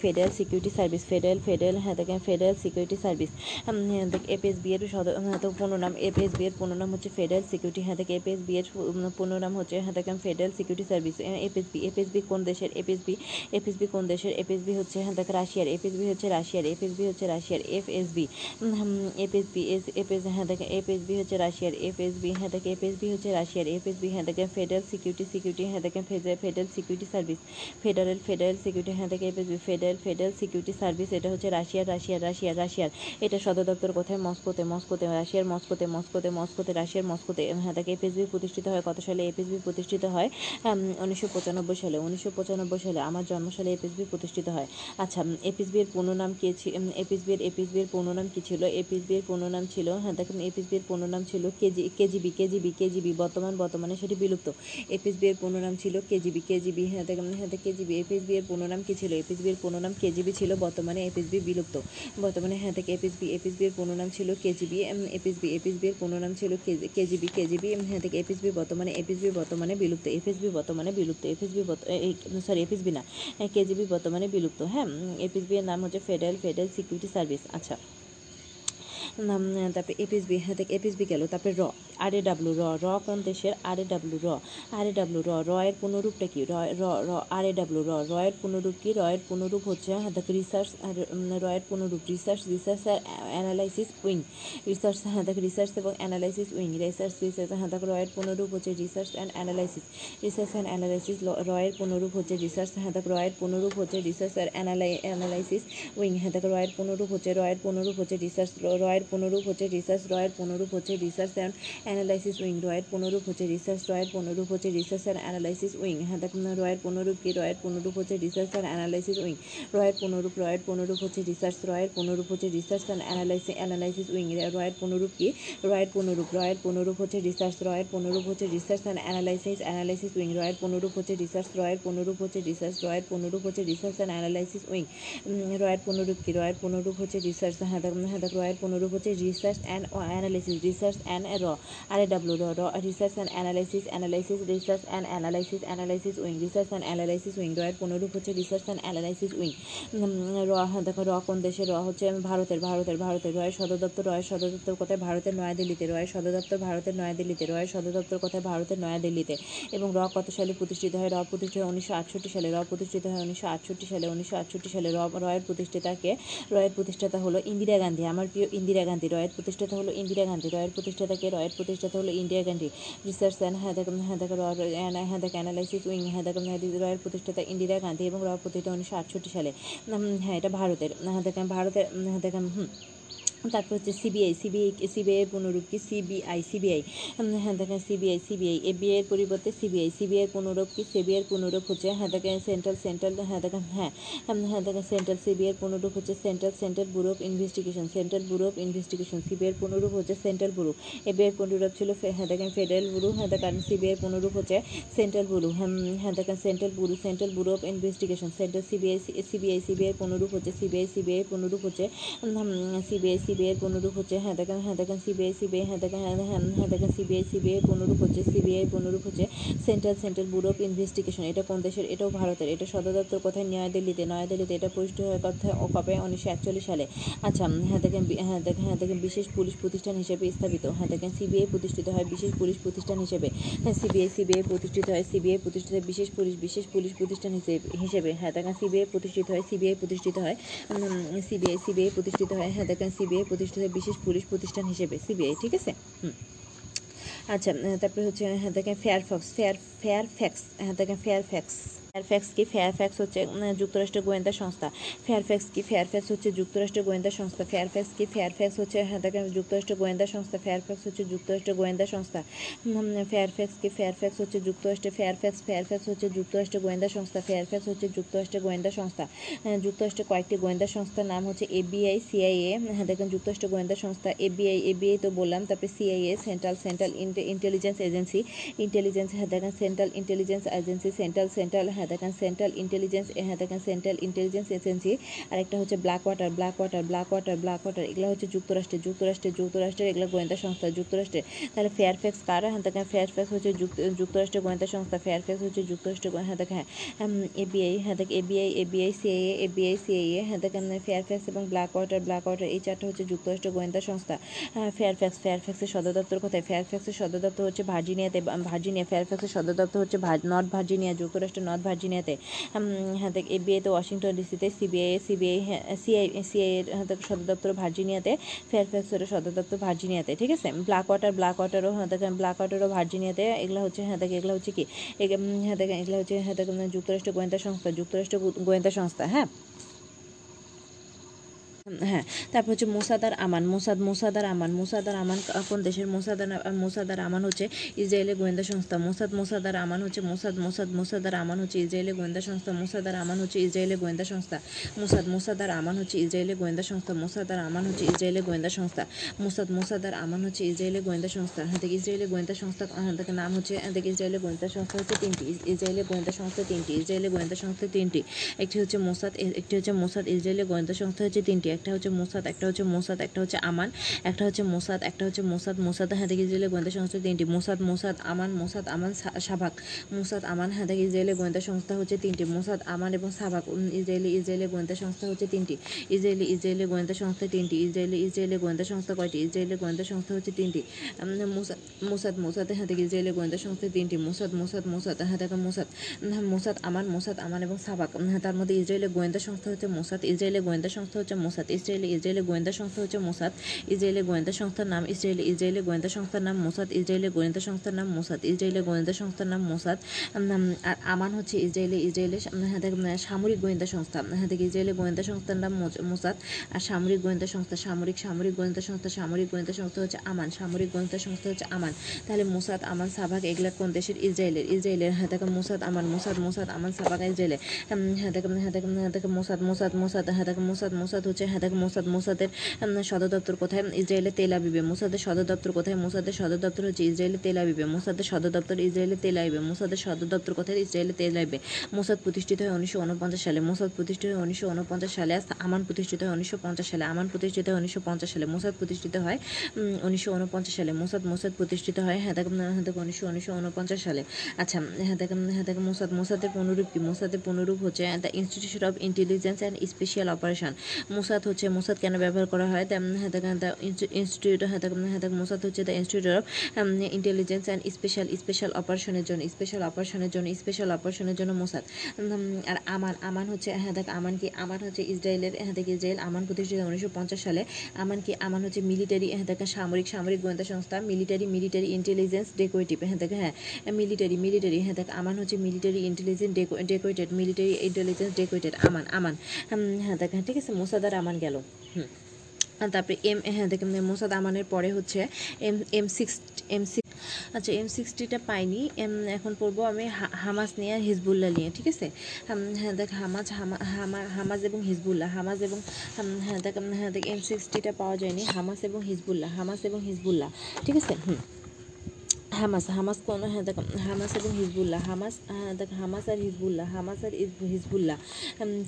federal security service, federal federal হ্যাঁ দেখেন, ফেডারেল সিকিউরিটি সার্ভিস। এফএসবি এর সদ হ্যাঁ তো পূর্ণ নাম এফএসবি এর পূর্ণ নাম হচ্ছে ফেডারেল সিকিউরিটি হ্যাঁ এফএসবি এর উম, পূর্ণ নাম হচ্ছে হ্যাঁ দেখেন federal security service FSB FSB কোন দেশের এফএসবি এফএসবি কোন দেশের এফএসবি হচ্ছে হ্যাঁ দেখেন রাশিয়ার এফএসবি হচ্ছে রাশিয়ার এফএসবি হচ্ছে রাশিয়ার এফএসবি এফএসবি এস এফএস হ্যাঁ দেখেন এফএসবি হচ্ছে রাশিয়ার এফএসবি হ্যাঁ দেখেন এফএসবি হচ্ছে রাশিয়ার এফএসবি হ্যাঁ দেখেন ফেডারেল সিকিউরিটি সিকিউরিটি হ্যাঁ দেখেন federal security service federal federal security হ্যাঁ দেখেন FSB federal federal security service এটা হচ্ছে রাশিয়ার রাশিয়ার রাশিয়ার রাশিয়ার এটা সদর দপ্তর কোথায়? মস্কোতে মস্কোতে, রাশিয়ার মস্কোতে মস্কোতে মস্কোতে, রাশিয়ার মস্কোতে। হ্যাঁ তাকে এপিএসবি প্রতিষ্ঠিত হয়, কত সালে এপিএসবি প্রতিষ্ঠিত হয়? উনিশশো পঁচানব্বই সালে, উনিশশো পঁচানব্বই সালে, আমার জন্ম সালে এফএসবি প্রতিষ্ঠিত হয়। আচ্ছা এপিসবি এর পূর্ণ নাম কি ছিল এপিসবি এর এপিসবি এর পূর্ণ নাম কি ছিল? এপিসবি এর পূর্ণ নাম ছিল হ্যাঁ দেখুন এপিসবি এর পূর্ণ নাম ছিল কেজি, কেজিবি কেজিবি কেজিবি, বর্তমান, বর্তমানে সেটি বিলুপ্ত। এপিসবি এর পূর্ণ নাম ছিল কেজিবি কেজিবি হ্যাঁ দেখুন হ্যাঁ কেজিবি এপিসবি এর পূর্ণ নাম কি ছিল? এপিসবি এর পূর্ণ নাম কেজিবি ছিল, বর্তমানে এপিএসবি বিলুপ্ত। বর্তমানে হ্যাঁ থেকে এপিসবি এপিসবি এর পূর্ণ নাম ছিল কেজিবি এপিএসবি এপিএসবি এর পূর্ণ নাম ছিল কেজিবি কেজিবি হ্যাঁ থেকে এপিএসবি বর্তমানে এপিএসবি বর্তমানে বিলুপ্ত এপিসবি বর্তমানে বিলুপ্ত এপিএসবি সরি এপিসবি না কেজিবি বর্তমানে বিলুপ্ত হ্যাঁ এপিএসবি এর নাম হচ্ছে ফেডারেল ফেডারেল সিকিউরিটি সার্ভিস আচ্ছা। তারপরে এপিএসবি হ্যাঁ দেখ এপিএসবি গেল তারপরে র আর এ ডাব্লু র র কোন দেশের আর এ ডাব্লু র আর এ ডাব্লু র র এর পুনরূপটা কি র র আর এ ডাব্লু র র এর পুনরূপ কি র এর পুনরূপ হচ্ছে হ্যাঁ দেখ রিসার্চ র এর পুনরূপ রিসার্চ রিসার্চ আর অ্যানালাইসিস উইং রিসার্চ হ্যাঁ দেখ রিসার্চ এবং অ্যানালাইসিস উইং রিসার্চ রিসার্চ হ্যাঁ দেখ র এর পুনরূপ হচ্ছে research and analysis research and analysis র এর পুনরূপ হচ্ছে রিসার্চ হ্যাঁ দেখ র এর পুনরূপ হচ্ছে রিসার্চ আর অ্যানালাই অ্যানালাইসিস উইং হ্যাঁ দেখ র এর পুনরূপ হচ্ছে র এর পুনরূপ হচ্ছে রিসার্চ র এর পুনরূপ হচ্ছে রিসার্চ রয়ের পুনরূপ হচ্ছে রিসার্চ অ্যান্ড অ্যানালাইসিস উইং রয়ের পুনরূপ হচ্ছে রিসার্চ রয়ের পুনরূপ হচ্ছে রিসার্চ অ্যান্ড অ্যানালাইসিস উইং হ্যাঁ দেখুন রয়ের পুনরূপ কি রয়ের পুনরূপ হচ্ছে রিসার্চ অ্যান্ড অ্যানালাইসিস উইং রয়ের পুনরূপ রয়ের পুনরূপ হচ্ছে রিসার্চ রয়ের পুনরূপ হচ্ছে research and analysis analysis wing রয়ের পুনরূপ কি রয়ের পুনরূপ রয়ের পুনরূপ হচ্ছে রিসার্চ রয়ের পুনরূপ হচ্ছে research and analysis analysis wing রয়ের পুনরূপ হচ্ছে রিসার্চ রয়ের পুনরূপ হচ্ছে রিসার্চ রয়ের পুনরূপ হচ্ছে রিসার্চ অ্যান্ড অ্যানালাইসিস উইং রয়ের পুনরূপ কি রয়ের পুনরূপ হচ্ছে রিসার্চ হ্যাঁ দেখ হ্যাঁ দেখ রয়ের পুনরূপ হচ্ছে research and analysis research and র আর এ ডাব্লিউ র research and analysis analysis research and analysis analysis wing research and analysis wing রয়ের পুনরূপ হচ্ছে রিসার্চ অ্যান্ড অ্যানালাইসিস উইং র দেখো র কোন দেশে র হচ্ছে ভারতের ভারতের ভারতের রয়ের সদর দপ্তর রয়ের সদর দপ্তর কোথায়? ভারতের নয়াদিল্লিতে রয়ের সদর দপ্তর ভারতের নয়াদিল্লিতে রয়ের সদর দপ্তর কোথায়? ভারতের নয়াদিল্লিতে। এবং র কত সালে প্রতিষ্ঠিত হয়? র প্রতিষ্ঠিত হয় উনিশশো আটষট্টি সালে। র প্রতিষ্ঠিত হয় উনিশশো আটষট্টি সালে। উনিশশো আটষট্টি সালে র রয়ের প্রতিষ্ঠাতাকে রয়ের প্রতিষ্ঠাতা হলো ইন্দিরা গান্ধী। আমার প্রিয় ইন্দিরা গান্ধী রয়ের প্রতিষ্ঠাতা হলো ইন্দিরা গান্ধী। রয়ের প্রতিষ্ঠাতাকে রয়ের প্রতিষ্ঠাতা হলো ইন্দিরা গান্ধী। রিসার্চ অ্যান্ড হ্যাঁ হ্যাঁ হ্যাঁ দেখ অ্যানালাইসিস উইং হ্যাঁ দেখ রয়ের প্রতিষ্ঠাতা ইন্দিরা গান্ধী এবং রয় প্রতিষ্ঠা উনিশশো আটষট্টি সালে। হ্যাঁ এটা ভারতের। হ্যাঁ দেখেন, ভারতের হ্যাঁ দেখেন, হুম। তারপর হচ্ছে সিবিআই সিবিআই সিবিআই পুনরূপ কি? CBI CBI. হ্যাঁ দেখেন সিবিআই সিবিআই। এবিআই এর পরিবর্তে সিবিআই সিবিআই পুনরূপ কি? সিবিআই পুনরূপ হচ্ছে হ্যাঁ দেখেন সেন্ট্রাল সেন্ট্রাল হ্যাঁ দেখেন হ্যাঁ হ্যাঁ দেখেন সেন্ট্রাল, সিবিআই পুনরূপ হচ্ছে central central bureau of investigation, central bureau of investigation, CBI পুনরূপ হচ্ছে সেন্ট্রাল ব্যুরো। এবিআই পুনরূপ ছিল হ্যাঁ দেখেন ফেডারেল ব্যুরো হ্যাঁ দেখেন সিবিআই পুনরূপ হচ্ছে সেন্ট্রাল ব্যুরো। হ্যাঁ হ্যাঁ দেখেন central bureau central bureau of investigation, central CBI CBI CBI পুনরূপ হচ্ছে, সিবিআই সিবিআই পুনরূপ হচ্ছে সিবিআই সিবিআই এর পুনরূপ হচ্ছে হ্যাঁ দেখেন হ্যাঁ দেখেন সিবিআই সিবিআই হ্যাঁ দেখেন হ্যাঁ হ্যাঁ হ্যাঁ দেখেন সিবিআই সিবিআই এর পুনরূপ হচ্ছে, সিবিআই পুনরূপ হচ্ছে central central bureau of investigation. এটা কোন দেশের? এটাও ভারতের। এটা সদর দপ্তর কোথায়? নয়াদিল্লিতে। নয়াদিল্লিতে এটা প্রতিষ্ঠিত হয় কথা ও কবে? উনিশশো একচল্লিশ সালে। আচ্ছা হ্যাঁ দেখেন হ্যাঁ দেখেন হ্যাঁ দেখেন বিশেষ পুলিশ প্রতিষ্ঠান হিসেবে স্থাপিত। হ্যাঁ দেখেন সিবিআই প্রতিষ্ঠিত হয় বিশেষ পুলিশ প্রতিষ্ঠান হিসেবে। হ্যাঁ সিবিআই সিবিআই প্রতিষ্ঠিত হয়, সিবিআই প্রতিষ্ঠিত হয় বিশেষ পুলিশ বিশেষ পুলিশ প্রতিষ্ঠান হিসেবে হিসেবে। হ্যাঁ দেখেন সিবিআই প্রতিষ্ঠিত হয়, সিবিআই প্রতিষ্ঠিত হয় সিবিআই সিবিআই প্রতিষ্ঠিত হয়। হ্যাঁ দেখেন সিবিআই প্রতিষ্ঠিত হয় বিশেষ পুলিশ প্রতিষ্ঠান হিসেবে সিবিআই ঠিক আছে? আচ্ছা তারপরে হচ্ছে হ্যাঁ দেখেন fair Fox fair Fairfax হ্যাঁ দেখেন ফেয়ারফ্যাক্স ফেয়ারফ্যাক্স কি ফেয়ারফ্যাক্স হচ্ছে যুক্তরাষ্ট্রের গোয়েন্দা সংস্থা। ফেয়ারফ্যাক্স কি ফেয়ারফ্যাক্স হচ্ছে যুক্তরাষ্ট্রের গোয়েন্দা সংস্থা। ফেয়ারফ্যাক্স কি ফেয়ারফ্যাক্স হচ্ছে হ্যাঁ যুক্তরাষ্ট্রের গোয়েন্দা সংস্থা। ফেয়ারফ্যাক্স হচ্ছে যুক্তরাষ্ট্রের গোয়েন্দা সংস্থা। ফেয়ারফ্যাক্স কি ফেয়ারফ্যাক্স হচ্ছে যুক্তরাষ্ট্রের ফেয়ারফ্যাক্স ফেয়ারফ্যাক্স হচ্ছে যুক্তরাষ্ট্রের গোয়েন্দা সংস্থা। ফেয়ারফ্যাক্স হচ্ছে যুক্তরাষ্ট্রের গোয়েন্দা সংস্থা। যুক্তরাষ্ট্রের কয়েকটি গোয়েন্দা সংস্থার নাম হচ্ছে এবিআই সিআইএ হ্যাঁ দেখেন যুক্তরাষ্ট্রের গোয়েন্দা সংস্থা এবিআই এবিআই তো বললাম, তারপরে CIA central central intelligence agency intelligence দেখেন central intelligence agency central central হ্যাঁ দেখেন সেন্ট্রাল ইন্টেলিজেন্স হ্যাঁ দেখেন সেন্ট্রাল ইন্টেলিজেন্স এজেন্সি আর একটা হচ্ছে Blackwater Blackwater Blackwater Blackwater এগুলো হচ্ছে যুক্তরাষ্ট্রের যুক্তরাষ্ট্রের যুক্তরাষ্ট্রের এগুলো গোয়েন্দা সংস্থা, যুক্তরাষ্ট্রের। তাহলে ফেয়ারফ্যাক্স কার? হ্যাঁ দেখেন ফেয়ারফ্যাক্স হচ্ছে যুক্ত- যুক্তরাষ্ট্রের গোয়েন্দা সংস্থা ফেয়ারফ্যাক্স হচ্ছে যুক্তরাষ্ট্রের হ্যাঁ দেখেন এবিআই হ্যাঁ দেখ FBI FBI CIA FBI CIA হ্যাঁ দেখেন ফেয়ারফ্যাক্স এবং ব্ল্যাক ওয়াটার ব্ল্যাক ওয়াটার এই চারটা হচ্ছে যুক্তরাষ্ট্রের গোয়েন্দা সংস্থা। ফেয়ারফ্যাক্স ফেয়ারফ্যাক্সের সদর দপ্তর কোথায়? ফেয়ারফ্যাক্সের সদর দপ্তর হচ্ছে ভার্জিনিয়াতে ভার্জিনিয়া ফেয়ারফ্যাক্সের সদর দপ্তর হচ্ছে নর্থ ভার্জিনিয়া যুক্তরাষ্ট্রের নর্থ ভার্জিনিয়াতে এ হ্যাঁ এবিআই ওয়াশিংটন ডিসিতে, সিবিআই সিবিআই সিআই সিআই হ্যাঁ দেখ সদর দপ্তর ভার্জিনিয়াতে ফেয়ারফ্যাক্সের সদর দপ্তর ভার্জিনিয়াতে, ঠিক আছে? ব্ল্যাক ওয়াটার ব্ল্যাক ওয়াটারও হ্যাঁ দেখেন ব্ল্যাক ওয়াটারও ভার্জিনিয়াতে, এগুলো হচ্ছে হ্যাঁ দেখে এগুলো হচ্ছে কি? হ্যাঁ দেখেন এগুলো হচ্ছে হ্যাঁ দেখেন যুক্তরাষ্ট্র গোয়েন্দা সংস্থা, যুক্তরাষ্ট্র গোয়েন্দা সংস্থা হ্যাঁ? হ্যাঁ তারপর হচ্ছে মোসাদার আমান মোসাদ মোসাদার আমান মোসাদার আমান কোন দেশের মোসাদার মোসাদার আমান হচ্ছে ইসরায়েলের গোয়েন্দা সংস্থা মোসাদ মোসাদার আমান হচ্ছে মোসাদ মোসাদ মোসাদার আমান হচ্ছে ইসরায়েলের গোয়েন্দা সংস্থা মোসাদার আমান হচ্ছে ইসরায়েলের গোয়েন্দা সংস্থা মোসাদ মোসাদার আমান হচ্ছে ইসরায়েলের গোয়েন্দা সংস্থা মোসাদার আমান হচ্ছে ইসরায়েলের গোয়েন্দা সংস্থা মোসাদ মোসাদার আমান হচ্ছে ইসরায়েলের গোয়েন্দা সংস্থা হ্যাঁ দেখি ইসরায়েলের গোয়েন্দা সংস্থা হ্যাঁ দেখে নাম হচ্ছে হ্যাঁ দেখি ইসরায়েলের গোয়েন্দা সংস্থা হচ্ছে তিনটি ইস- ইসরায়েলের গোয়েন্দা সংস্থা তিনটি ইসরায়েলের গোয়েন্দা সংস্থা তিনটি একটি হচ্ছে মোসাদ একটি হচ্ছে মোসাদ ইসরায়েলের গোয়েন্দা সংস্থা হচ্ছে তিনটি একটা হচ্ছে মোসাদ, একটা হচ্ছে মোসাদ, একটা হচ্ছে আমান, একটা হচ্ছে মোসাদ, একটা হচ্ছে মোসাদ মোসাদ দেখি ইসরায়েলের গোয়েন্দা সংস্থা তিনটি, Mossad Mossad, Aman Mossad, Aman Shabak, Mossad, Aman দেখি ইসরায়েলের গোয়েন্দা সংস্থা হচ্ছে তিনটি, মোসাদ, আমান এবং সাবাক ইসরায়েলি ইসরায়েলের গোয়েন্দা সংস্থা হচ্ছে তিনটি, ইসরায়েলি ইসরায়েলের গোয়েন্দা সংস্থা তিনটি, ইসরায়েলি ইসরায়েলের গোয়েন্দা সংস্থা কয়টি ইসরায়েলের গোয়েন্দা সংস্থা হচ্ছে তিনটি মোসাদ মোসাদ মোসাদ দেখি ইসরায়েলের গোয়েন্দা সংস্থা তিনটি, মোসাদ মোসাদ মোসাদ দেখো Mossad Mossad, Aman Mossad, Aman এবং সাবাক তার মধ্যে ইসরায়েলের গোয়েন্দা সংস্থা হচ্ছে মোসাদ ইসরায়েলের গোয়েন্দা সংস্থা হচ্ছে মোসাদ ইসরায়েলি ইসরায়েলের গোয়েন্দা সংস্থা হচ্ছে মোসাদ ইসরায়েলের গোয়েন্দা সংস্থার নাম ইসরায়েলি ইসরায়েলের গোয়েন্দা সংস্থার নাম মোসাদ ইসরায়েলের গোয়েন্দা সংস্থার নাম মোসাদ ইসরায়েলের গোয়েন্দা সংস্থার নাম মোসাদ আর আমান হচ্ছে ইসরায়েলি ইসরায়েলের হ্যাঁ সামরিক গোয়েন্দা সংস্থা হ্যাঁ দেখ ইসরায়েলের গোয়েন্দা সংস্থার নাম মোসাদ, আর সামরিক গোয়েন্দা সংস্থা, সামরিক সামরিক গোয়েন্দা সংস্থা, সামরিক গোয়েন্দা সংস্থা হচ্ছে আমান, সামরিক গোয়েন্দা সংস্থা হচ্ছে আমান, তাহলে মোসাদ, আমান, সাবাক এগুলা কোন দেশের? ইসরায়েলের ইসরায়েলের হ্যাঁ দেখো, Mossad, Aman, Mossad Mossad, Aman, Shabak, ইসরায়েলের হ্যাঁ দেখো হ্যাঁ দেখো হ্যাঁ দেখো, মোসাদ মোসাদ মোসাদ হ্যাঁ দেখো, মোসাদ মোসাদ হচ্ছে দেখো মোসাদ, মোসাদের সদর দপ্তর কোথায়? ইসরায়েলের তেল আবিবে। মোসাদের সদর দপ্তর কোথায়? মোসাদের সদর দপ্তর হচ্ছে ইসরায়েলের তেল আবিবে। মোসাদের সদর দপ্তর ইসরায়েলের তেল আইবে মোসাদের সদর দপ্তর কোথায়? ইসরায়েলের তেল আইবে মোসাদ প্রতিষ্ঠিত হয় উনিশশো উনপঞ্চাশ সালে। মোসাদ প্রতিষ্ঠিত হয় উনিশশো উনপঞ্চাশ সালে। আমান প্রতিষ্ঠিত হয় উনিশশো পঞ্চাশ সালে। আমান প্রতিষ্ঠিত হয় উনিশশো পঞ্চাশ সালে। মোসাদ প্রতিষ্ঠিত হয় উনিশশো উনপঞ্চাশ সালে। মোসাদ মোসাদ প্রতিষ্ঠিত হয় হ্যাঁ দেখো উনিশশো উনিশশো উনপঞ্চাশ সালে। আচ্ছা হ্যাঁ দেখো হ্যাঁ দেখো মোসাদ, মোসাদের পুনরূপ কি মোসাদের পুনরূপ হচ্ছে the institute of intelligence and special operation Mossad হচ্ছে মোসাদ কেন ব্যবহার করা হয়? দ্য হ্যাঁ ইনস্টিটিউট হ্যাঁ হ্যাঁ দেখো মোসাদ হচ্ছে the institute of intelligence and special special অপারেশনের জন্য স্পেশাল অপারেশনের জন্য স্পেশাল অপারেশনের জন্য মোসাদ। আর আমান আমান হচ্ছে হ্যাঁ দেখ, আমান কি, আমান হচ্ছে ইসরায়েলের হ্যাঁ দেখ, ইসরায়েল আমান প্রতিষ্ঠিত উনিশশো পঞ্চাশ সালে। আমান কি, আমান হচ্ছে মিলিটারি হ্যাঁ দেখ, সামরিক সামরিক গোয়েন্দা সংস্থা মিলিটারি মিলিটারি ইন্টেলিজেন্স ডেকোরেটিভ হ্যাঁ দেখ হ্যাঁ মিলিটারি মিলিটারি হ্যাঁ দেখ, আমান হচ্ছে military intelligence decorated military intelligence decorated Aman Aman. হ্যাঁ দেখ হ্যাঁ ঠিক আছে মোসাদার আমান গেল। হুম। তারপরে এম হ্যাঁ দেখেন মোসাদ আমানের পরে হচ্ছে M M six M six আচ্ছা এম সিক্সটিটা পাইনি। এম, এখন পড়ব আমি হা- হামাস নিয়ে হিজবুল্লাহ নিয়ে, ঠিক আছে? হ্যাঁ দেখ, হামাজ, হামা, হামা- হামাজ এবং হিজবুল্লাহ, হামাজ এবং হ্যাঁ দেখ হ্যাঁ দেখ, এম সিক্সটিটা পাওয়া যায়নি, হামাস এবং হিজবুল্লাহ, হামাস এবং হিজবুল্লাহ, ঠিক আছে? হুম। হামাস হামাস কোন হ্যাঁ দেখ, হামাস এবং হিজবুল্লাহ, হামাস হ্যাঁ দেখ, হামাস আর হিজবুল্লাহ, হামাস আর হিজবুল্লাহ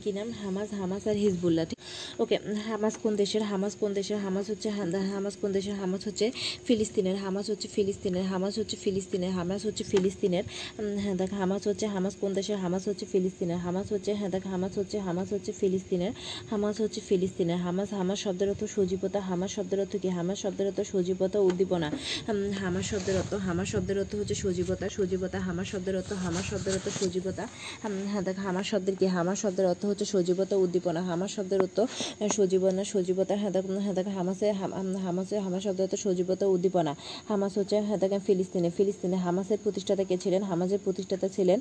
কি নাম? হামাস হামাস আর হিজবুল্লাহ, ঠিক, ওকে, হামাস কোন দেশের, হামাস কোন দেশের, হামাস হচ্ছে হামাস কোন দেশের, হামাস হচ্ছে ফিলিস্তিনের, হামাস হচ্ছে ফিলিস্তিনের, হামাস হচ্ছে ফিলিস্তিনের, হামাস হচ্ছে ফিলিস্তিনের হ্যাঁ দেখ, হামাস হচ্ছে হামাস কোন দেশের, হামাস হচ্ছে ফিলিস্তিনের, হামাস হচ্ছে হ্যাঁ দেখ, হামাস হচ্ছে হামাস হচ্ছে ফিলিস্তিনের, হামাস হচ্ছে ফিলিস্তিনের, হামাস হামাস শব্দের অর্থ সজীবতা, হামাস শব্দের অর্থ কি? হামাস শব্দের অর্থ সজীবতা, উদ্দীপনা হামাস শব্দের অর্থ হামাস শব্দের অর্থ হচ্ছে সজীবতা সজীবতা হামাস শব্দের অর্থ হামাস শব্দের অর্থ সজীবতা। হ্যাঁ দেখ হামাস শব্দের কি? হামা শব্দের অর্থ হচ্ছে সজীবতা, উদ্দীপনা। হামাস শব্দের অর্থ সজীবনা, সজীবতা হ্যাঁ দেখ হ্যাঁ হামাসে হাম- হাম- হামাসে হামাস শব্দের অর্থ সজীবতা, উদ্দীপনা। হামাস হচ্ছে হ্যাঁ দেখ, ফিলিস্তিনে। ফিলিস্তিনে হামাসের প্রতিষ্ঠাতা কে ছিলেন? হামাসের প্রতিষ্ঠাতা ছিলেন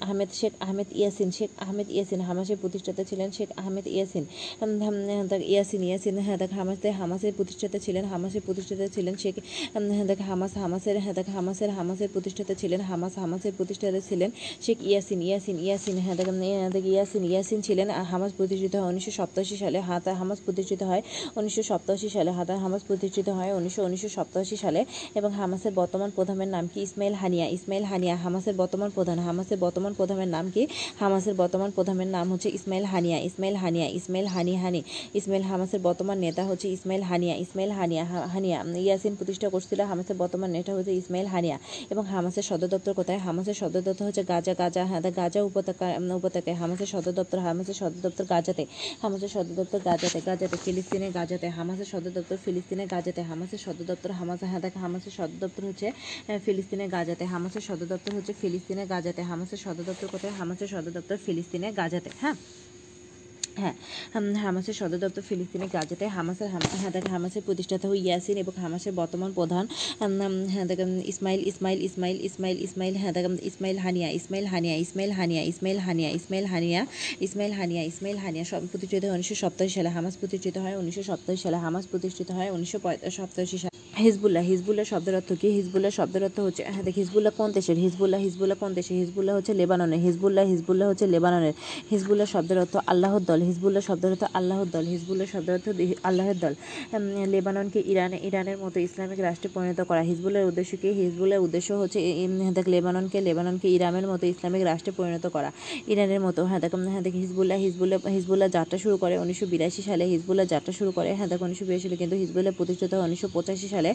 আহমেদ শেখ আহমেদ ইয়াসিন। শেখ আহমেদ ইয়াসিন, হামাসের প্রতিষ্ঠাতা ছিলেন শেখ আহমেদ ইয়াসিন। হ্যাঁ ইয়াসিন ইয়াসিন হ্যাঁ দেখ হামাসের হামাসের প্রতিষ্ঠাতা ছিলেন, হামাসের প্রতিষ্ঠাতা ছিলেন শেখ হ্যাঁ দেখ, হামাস, হামাসের হ্যাঁ দেখ, হামাসের হামাসের প্রতিষ্ঠাতা ছিলেন, হামাস, হামাসের প্রতিষ্ঠাতা ছিলেন শেখ ইয়াসিন ইয়াসিন ইয়াসিন হ্যাঁ দেখ হ্যাঁ দেখ, ইয়াসিন ইয়াসিন ছিলেন হামাস প্রতিষ্ঠিত হয় উনিশশো সপ্তাশি সালে, হাতা, হামাস প্রতিষ্ঠিত হয় উনিশশো সপ্তাশি সালে, হাতা, হামাস প্রতিষ্ঠিত হয় উনিশশো উনিশশো সপ্তাশি সালে, এবং হামাসের বর্তমান প্রধানের নাম কি? ইসমাইল হানিয়া ইসমাইল হানিয়া, হামাসের বর্তমান প্রধান, হামাসের বর্তমান প্রধানের নাম কি? হামাসের বর্তমান প্রধানের নাম হচ্ছে ইসমাইল হানিয়া ইসমাইল হানিয়া, ইসমাইল হানি হানি, ইসমাইল হামাসের বর্তমান নেতা হচ্ছে ইসমাইল হানিয়া ইসমাইল হানিয়া হানিয়া, ইয়াসিন প্রতিষ্ঠা করছিল, হামাসের বর্তমান নেতা হচ্ছে ইসমাইল হানিয়া এবং হামাসের সদর দপ্তর কোথায় হামাসের সদর দপ্তর হচ্ছে গাজা গাজা হ্যাঁ গাজা উপত্যকা উপত্যকায় হামাসের সদর দপ্তর হামাসের সদর দপ্তর গাজাতে হামাসের সদর দপ্তর গাজাতে গাজাতে ফিলিস্তিনের গাজাতে হামাসের সদর দপ্তর ফিলিস্তিনের গাজাতে হামাসের সদর দপ্তর হামাস হ্যাঁ হামাসের সদর দপ্তর হচ্ছে ফিলিস্তিনের গাজাতে হামাসের সদর দপ্তর হচ্ছে ফিলিস্তিনের গাজাতে হামাসের সদর দপ্তর কোথায় হামাসের সদর দপ্তর ফিলিস্তিনের গাজাতে হ্যাঁ হ্যাঁ হামাসের সদর দপ্তর ফিলিস্তিনের গাজাতে হামাসের হাম- হ্যাঁ হামাসের প্রতিষ্ঠাতা ইয়াসিন এবং হামাসের বর্তমান প্রধান হ্যাঁ ইসমাইল ইসমাইল ইসমাইল ইসমাইল ইসমাইল হ্যাঁ দেখ ইসমাইল হানিয়া ইসমাইল হানিয়া ইসমাইল হানিয়া ইসমাইল হানিয়া ইসমাইল হানিয়া ইসমাইল হানিয়া ইসমাইল হানিয়া, সব প্রতিষ্ঠিত হয় উনিশশো সপ্তাশি সালে, হামাস প্রতিষ্ঠিত হয় উনিশশো সপ্তাশি সালে, হামাস প্রতিষ্ঠিত হয় উনিশশো সপ্তাশি সালে। হিজবুল্লাহ হিজবুল্লাহ শব্দের অর্থ কি? হিজবুল্লাহ শব্দের অর্থ হচ্ছে হ্যাঁ দেখ হিজবুল্লাহ কোন দেশের? হিজবুল্লাহ হিজবুল্লাহ কোন দেশের? হিজবুল্লাহ হচ্ছে লেবাননের, হিজবুল্লাহ হিজবুল্লাহ হচ্ছে লেবাননের। হিজবুল্লাহ শব্দের অর্থ আল্লাহর দল। হিজবুল্লাহ শব্দের অর্থ আল্লাহর দল, হিজবুল্লাহ শব্দের অর্থ আল্লাহর দল। লেবাননকে ইরানে, ইরানের মতো ইসলামিক রাষ্ট্রে পরিণত করা। হিজবুল্লাহর উদ্দেশ্য কি হিজবুল্লাহর উদ্দেশ্য হচ্ছে দেখ, লেবাননকে লেবাননকে ইরানের মতো ইসলামিক রাষ্ট্রে পরিণত করা। ইরানের মতো হ্যাঁ দেখ হ্যাঁ দেখ, হিজবুল্লাহ হিজবুল্লাহ হিজবুল্লাহ যাত্রা শুরু করে উনিশশো বিরাশি সালে। হিজবুল্লাহ যাত্রা শুরু করে হ্যাঁ দেখ, উনিশশো বিরাশি সালে, কিন্তু হিজবুল্লাহ প্রতিষ্ঠিত হয় উনিশশো পঁচাশি সালে।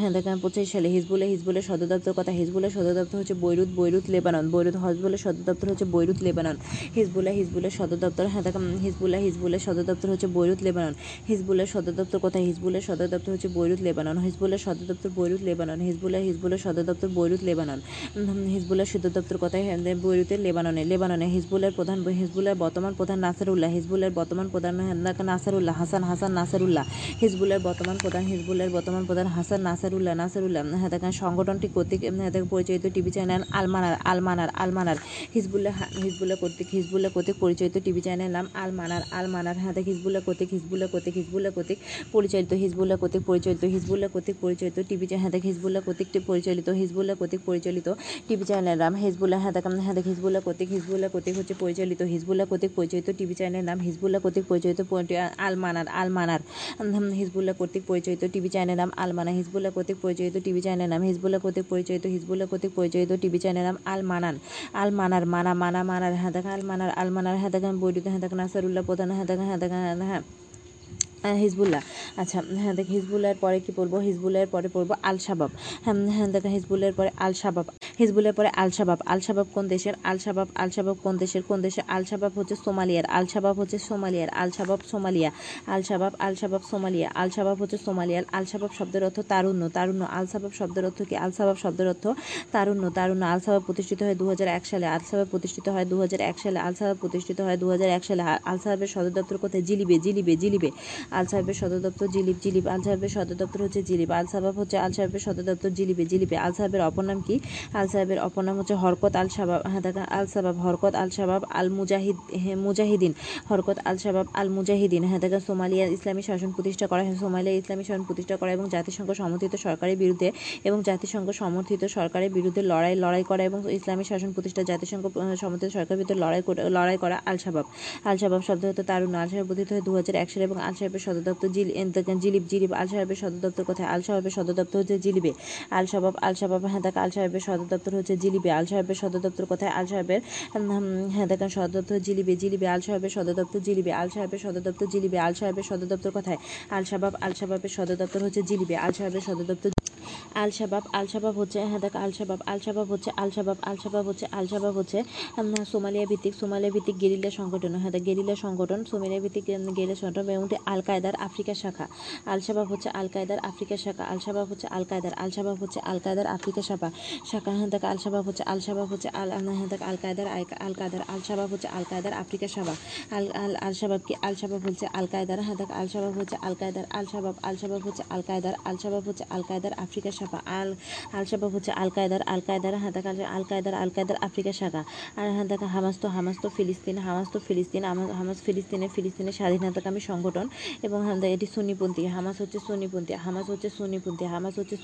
হ্যাঁ দেখ পঁচাশি সালে হিজবুল্লাহ হিজবুল্লাহ সদর দপ্তর কথা। হিজবুল্লাহ সদর দপ্তর হচ্ছে Beirut Beirut, Lebanon. Beirut, Hezbollah সদর দপ্তর হচ্ছে বৈরুত, লেবানন। হিজবুল্লাহ হিজবুল্লাহ সদর দপ্তর হ্যাঁ দেখ হিজবুল্লাহ হিজবুল্লাহ সদর দপ্তর হচ্ছে বৈরুত লেবানন। হিজবুল্লাহ সদর দপ্তর কোথায়? হিজবুল্লাহ সদর দপ্তর হচ্ছে বৈরুত লেবানন। হিজবুল্লাহ সদর দপ্তর বৈরুত লেবানন। হিজবুল্লাহ হিজবুল্লাহ সদর দপ্তর বৈরুত লেবানন। হিজবুল্লাহ সদর দপ্তর কোথায়? হ্যাঁ, বৈরুতের লেবাননে। লেবাননে হিজবুল্লাহর প্রধান হিজবুল্লাহর বর্তমান প্রধান নাসারুল্লাহ হিজবুল্লাহর বর্তমান প্রধান হ্যাঁ, নাসারুল্লাহ হাসান হাসান নাসারুল্লাহ। হিজবুল্লাহর বর্তমান প্রধান হিজবুল্লাহর বর্তমান প্রধান হাসান নাসারুল্লাহ নাসারুল্লাহ। হ্যাঁ দেখেন সংগঠনটি কর্তৃক হ্যাঁ, পরিচালিত TV channel Al Manar Al Manar Al Manar. Hezbollah Hezbollah কর্তৃক হিজবুল্লাহ কর্তৃক পরিচালিত টিভি চ্যানেল নাম আলমানার আলমানার হ্যাঁ দেখ হিজবুল্লাহ কর্তৃক হিজবুল্লাহ কর্তৃক হিজবুল্লাহ কর্তৃক পরিচালিত হিজবুল্লাহ কর্তৃক পরিচালিত হিজবুল্লাহ কর্তৃক পরিচালিত টিভি হ্যাঁ দেখ হিজবুল্লাহ কর্তৃক পরিচালিত হিজবুল্লাহ কর্তৃক পরিচালিত টিভি চ্যানেল নাম হিজবুল্লাহ হ্যাঁ দেখ হ্যাঁ দেখ হিজবুল্লাহ কর্তৃক হিজবুল্লাহ কর্তৃক হচ্ছে পরিচালিত হিজবুল্লাহ কর্তৃক পরিচালিত টিভি চ্যানেল নাম হিজবুল্লাহ কর্তৃক পরিচালিত পরি- আলমানার আলমানার উম, হিজবুল্লাহ কর্তৃক পরিচালিত টিভি চ্যানেল নাম আলমানা হিজবুল্লাহ কর্তৃক পরিচালিত টিভি চ্যানেলের নাম হিজবুল্লাহ কর্তৃক পরিচালিত হিজবুল্লাহ কর্তৃক পরিচালিত টিভি চ্যানেল নাম আলমানান আলমানার মানা মানা মানার হ্যাঁ দেখ আলমানার আলমানার হ্যাঁ দেখ বৈদ্যুত සරුල්ල පොත නොහැඳ හැඳ නැහැ হিজবুল্লাহ। আচ্ছা হ্যাঁ দেখ, হিজবুল্লাহর পরে কি পড়ব? হিজবুল্লাহর পরে পড়ব আল শাবাব হ্যাঁ হ্যাঁ দেখ, হিজবুল্লাহর পরে আল শাবাব হিজবুল্লাহর পরে আল শাবাব আল শাবাব কোন দেশের? আল শাবাব আল শাবাব কোন দেশের? কোন দেশের? আল শাবাব হচ্ছে সোমালিয়ার। আল শাবাব হচ্ছে সোমালিয়ার। আল শাবাব সোমালিয়া। আল শাবাব আল শাবাব সোমালিয়া। আল শাবাব হচ্ছে সোমালিয়ার। আল শাবাব শব্দের অর্থ তারুণ্য। তারুণ্য। আল শাবাব শব্দের অর্থ কি? আল শাবাব শব্দের অর্থ তারুণ্য। তারুণ্য। আল শাবাব প্রতিষ্ঠিত হয় দু হাজার এক সালে। আল শাবাব প্রতিষ্ঠিত হয় দু হাজার এক সালে। আল শাবাব প্রতিষ্ঠিত হয় দু হাজার এক সালে। আল সাহেবের সদর দপ্তর কোথায়? জিলিবে জিলিবে জিলিবে। আল সাহেবের সদর দপ্তর জিলিপ জিলিপ আল সাহেবের সদর দপ্তর হচ্ছে জিলিপ আল সাহেব হচ্ছে আল সাহেবের সদর দপ্তর জিলিপে আল সাহেবের অপর নাম কি? আল আল সাহেবের অপর নাম হচ্ছে হরকত আল শাবাব হ্যাঁ আল সাবাব হরকত আল আল মুজাহিদ মুজাহিদিন, হরকত আল আল মুজাহিদিন হ্যাঁ দেখা সোমালিয়া ইসলামী শাসন প্রতিষ্ঠা করা হয়। সোমালিয়া ইসলামী শাসন প্রতিষ্ঠা করা এবং জাতিসংঘ সমর্থিত সরকারের বিরুদ্ধে এবং জাতিসংঘ সমর্থিত সরকারের বিরুদ্ধে লড়াই লড়াই করা এবং ইসলামী শাসন প্রতিষ্ঠা, জাতিসংঘ সমর্থিত সরকারের বিরুদ্ধে লড়াই লড়াই করা আল শাবাব আল শাবাব শব্দ হতে তারুণ্য। আল সাহেব প্রতিষ্ঠিত হয় দু হাজার এক সালে এবং আল সদর দপ্তর জিল জিলিপ জিলিপ আল সাহেবের সদর দপ্তর কোথায়? আল সাহেবের সদর দপ্তর হচ্ছে জিলিবে আল সাহাব আল সাহাব হ্যাঁ দেখ আল সাহেবের সদর দপ্তর হচ্ছে জিলিবে আল সাহেবের সদর দপ্তর কোথায়? আল সাহেবের উম, হ্যাঁ দেখেন সদর দপ্তর জিলিবে জিলিবে আল সাহেবের সদর দপ্তর জিলিবে আল সাহেবের সদর দপ্তর জিলিবে আল সাহেবের সদর দপ্তর কোথায়? আল সাহাব আল সাহাবের সদর দপ্তর হচ্ছে জিলিবে আল সাহেবের সদর দপ্তর আল শাবাব আল শাবাব হচ্ছে হ্যাঁ দেখ আল শাবাব আল শাবাব হচ্ছে আল শাবাব আল শাবাব হচ্ছে আল শাবাব হচ্ছে সোমালিয়া ভিত্তিক সোমালিয়া ভিত্তিক গেরিলা সংগঠন হ্যাঁ দেখ গেরিলা সংগঠন সোমালিয়া ভিত্তিক গেরিলা সংগঠন এবং আল কায়দার আফ্রিকা শাখা আল শাবাব হচ্ছে আল কায়দার আফ্রিকা শাখা আল শাবাব হচ্ছে আল কায়দার আল শাবাব হচ্ছে আল কায়দার আফ্রিকা শাখা শাখা হ্যাঁ দেখ আল শাবাব হচ্ছে আল শাবাব হচ্ছে আল হ্যাঁ দেখ আল কায়দার আল কায়দার আল শাবাব হচ্ছে আল কায়দার আফ্রিকা শাখা আল আল আল শাবাব কি আল শাবাব হচ্ছে আল কায়দার হ্যাঁ দেখ আল শাবাব হচ্ছে আল কায়দার আল শাবাব আল শাবাব হচ্ছে আল কায়দার আল শাবাব হচ্ছে আল কায়দার আফ্রিকা শাখা আল আল শাবাব হচ্ছে আল কায়দার আল কায়দার দেখ আল কায়দার আল কায়দার আফ্রিকা শাখা। আর দেখ হামাস তো হামাস তো ফিলিস্তিন, হামাস তো ফিলিস্তিন হামাস ফিলিস্তিনে ফিলিস্তিনের স্বাধীনতাকামী সংগঠন এবং এটি সুন্নিপন্থী। হামাস হচ্ছে সুন্নিপন্থী, হামাস হচ্ছে সুন্নিপন্থী, হামাস হচ্ছে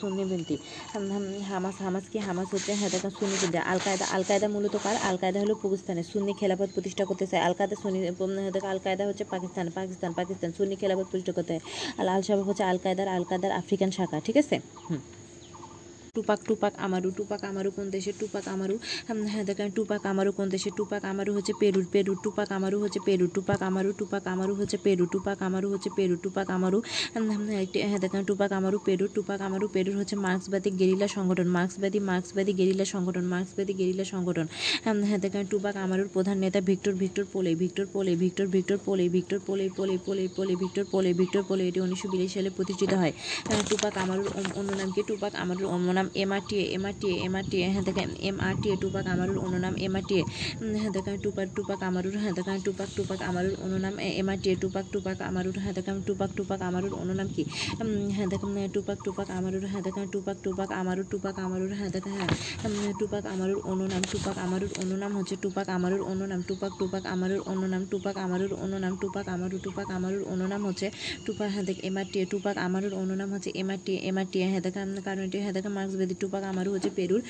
হাম- হামাস হামাস কি হামাস হচ্ছে দেখ সুন্নিপন্থী? আল কায়দা আল কায়দা মূলত কার? আল কায়দা হলো পাকিস্তানে সুন্নি খেলাফত প্রতিষ্ঠা করতে চায়। আল কায়দা সুন্নি আল কায়দা হচ্ছে পাকিস্তান পাকিস্তান পাকিস্তান। সুন্নি খেলাফত প্রতিষ্ঠা করতে হয় আল শাবাব হচ্ছে আল কায়দার আল কায়দার আফ্রিকান শাখা, ঠিক আছে? হুম। টুপাক টুপাক আমারু টুপাক আমারু কোন দেশে টুপাক আমারু হ্যাঁ দেখেন টুপাক আমারু কোন দেশে টুপাক আমারু হচ্ছে পেরুর পেরু টুপাক আমারু হচ্ছে পেরু টুপাক আমারু টুপাক আমারু হচ্ছে পেরু টুপাক আমারু হচ্ছে পেরু টুপাক আমারু একটি- হ্যাঁ দেখেন টুপাক আমারু পেরু টুপাক আমারু পেরুর হচ্ছে মার্ক্সবাদী গেরিলা সংগঠন মার্ক্সবাদী মার্ক্সবাদী গেরিলা সংগঠন মার্ক্সবাদী গেরিলা সংগঠন হ্যাঁ দেখেন টুপাক আমারুর প্রধান নেতা Victor Victor Polay Victor Polay Victor Victor Polay Victor Polay Polay Polay Polay Victor Polay Victor Polay এটি উনিশশো বিরাশি সালে প্রতিষ্ঠিত হয়। হ্যাঁ, টুপাক আমারুর অন্য- অন্য নাম কি টুপাক আমারুর অন্য নাম এমআরটিএ এমআরটিএ এমআরটিএ হ্যাঁ দেখেন এমআরটিএ টুপাক আমারুর অন্য নাম এমআরটিএ হ্যাঁ দেখেন টুপাক টুপাক আমারুর হ্যাঁ দেখেন টুপাক টুপাক আমারুর অন্য নাম এমআরটিএ টুপাক টুপাক আমারুর হ্যাঁ দেখেন টুপাক টুপাক আমারুর অন্য নাম কি হ্যাঁ দেখেন টুপাক টুপাক আমারুর হ্যাঁ দেখেন টুপাক টুপাক আমারুর টুপাক আমারুর হ্যাঁ দেখেন হ্যাঁ টুপাক আমারুর অন্য নাম টুপাক আমারুর অন্য নাম হচ্ছে টুপাক আমারুর অন্য নাম টুপাক টুপাক আমারুর অন্য নাম টুপাক আমারুর অন্য নাম টুপাক আমারু টুপাক আমারুর অন্য নাম হচ্ছে টুপাক হ্যাঁ দেখ এমআরটিএ টুপাক আমারুর অন্য নাম হচ্ছে এমআরটিএ এমআরটিএ হ্যাঁ দেখেন কারণ এটি হ্যাঁ দেখেন মার্ক্সবাদী টুপাক আমারু হচ্ছে পেরুর।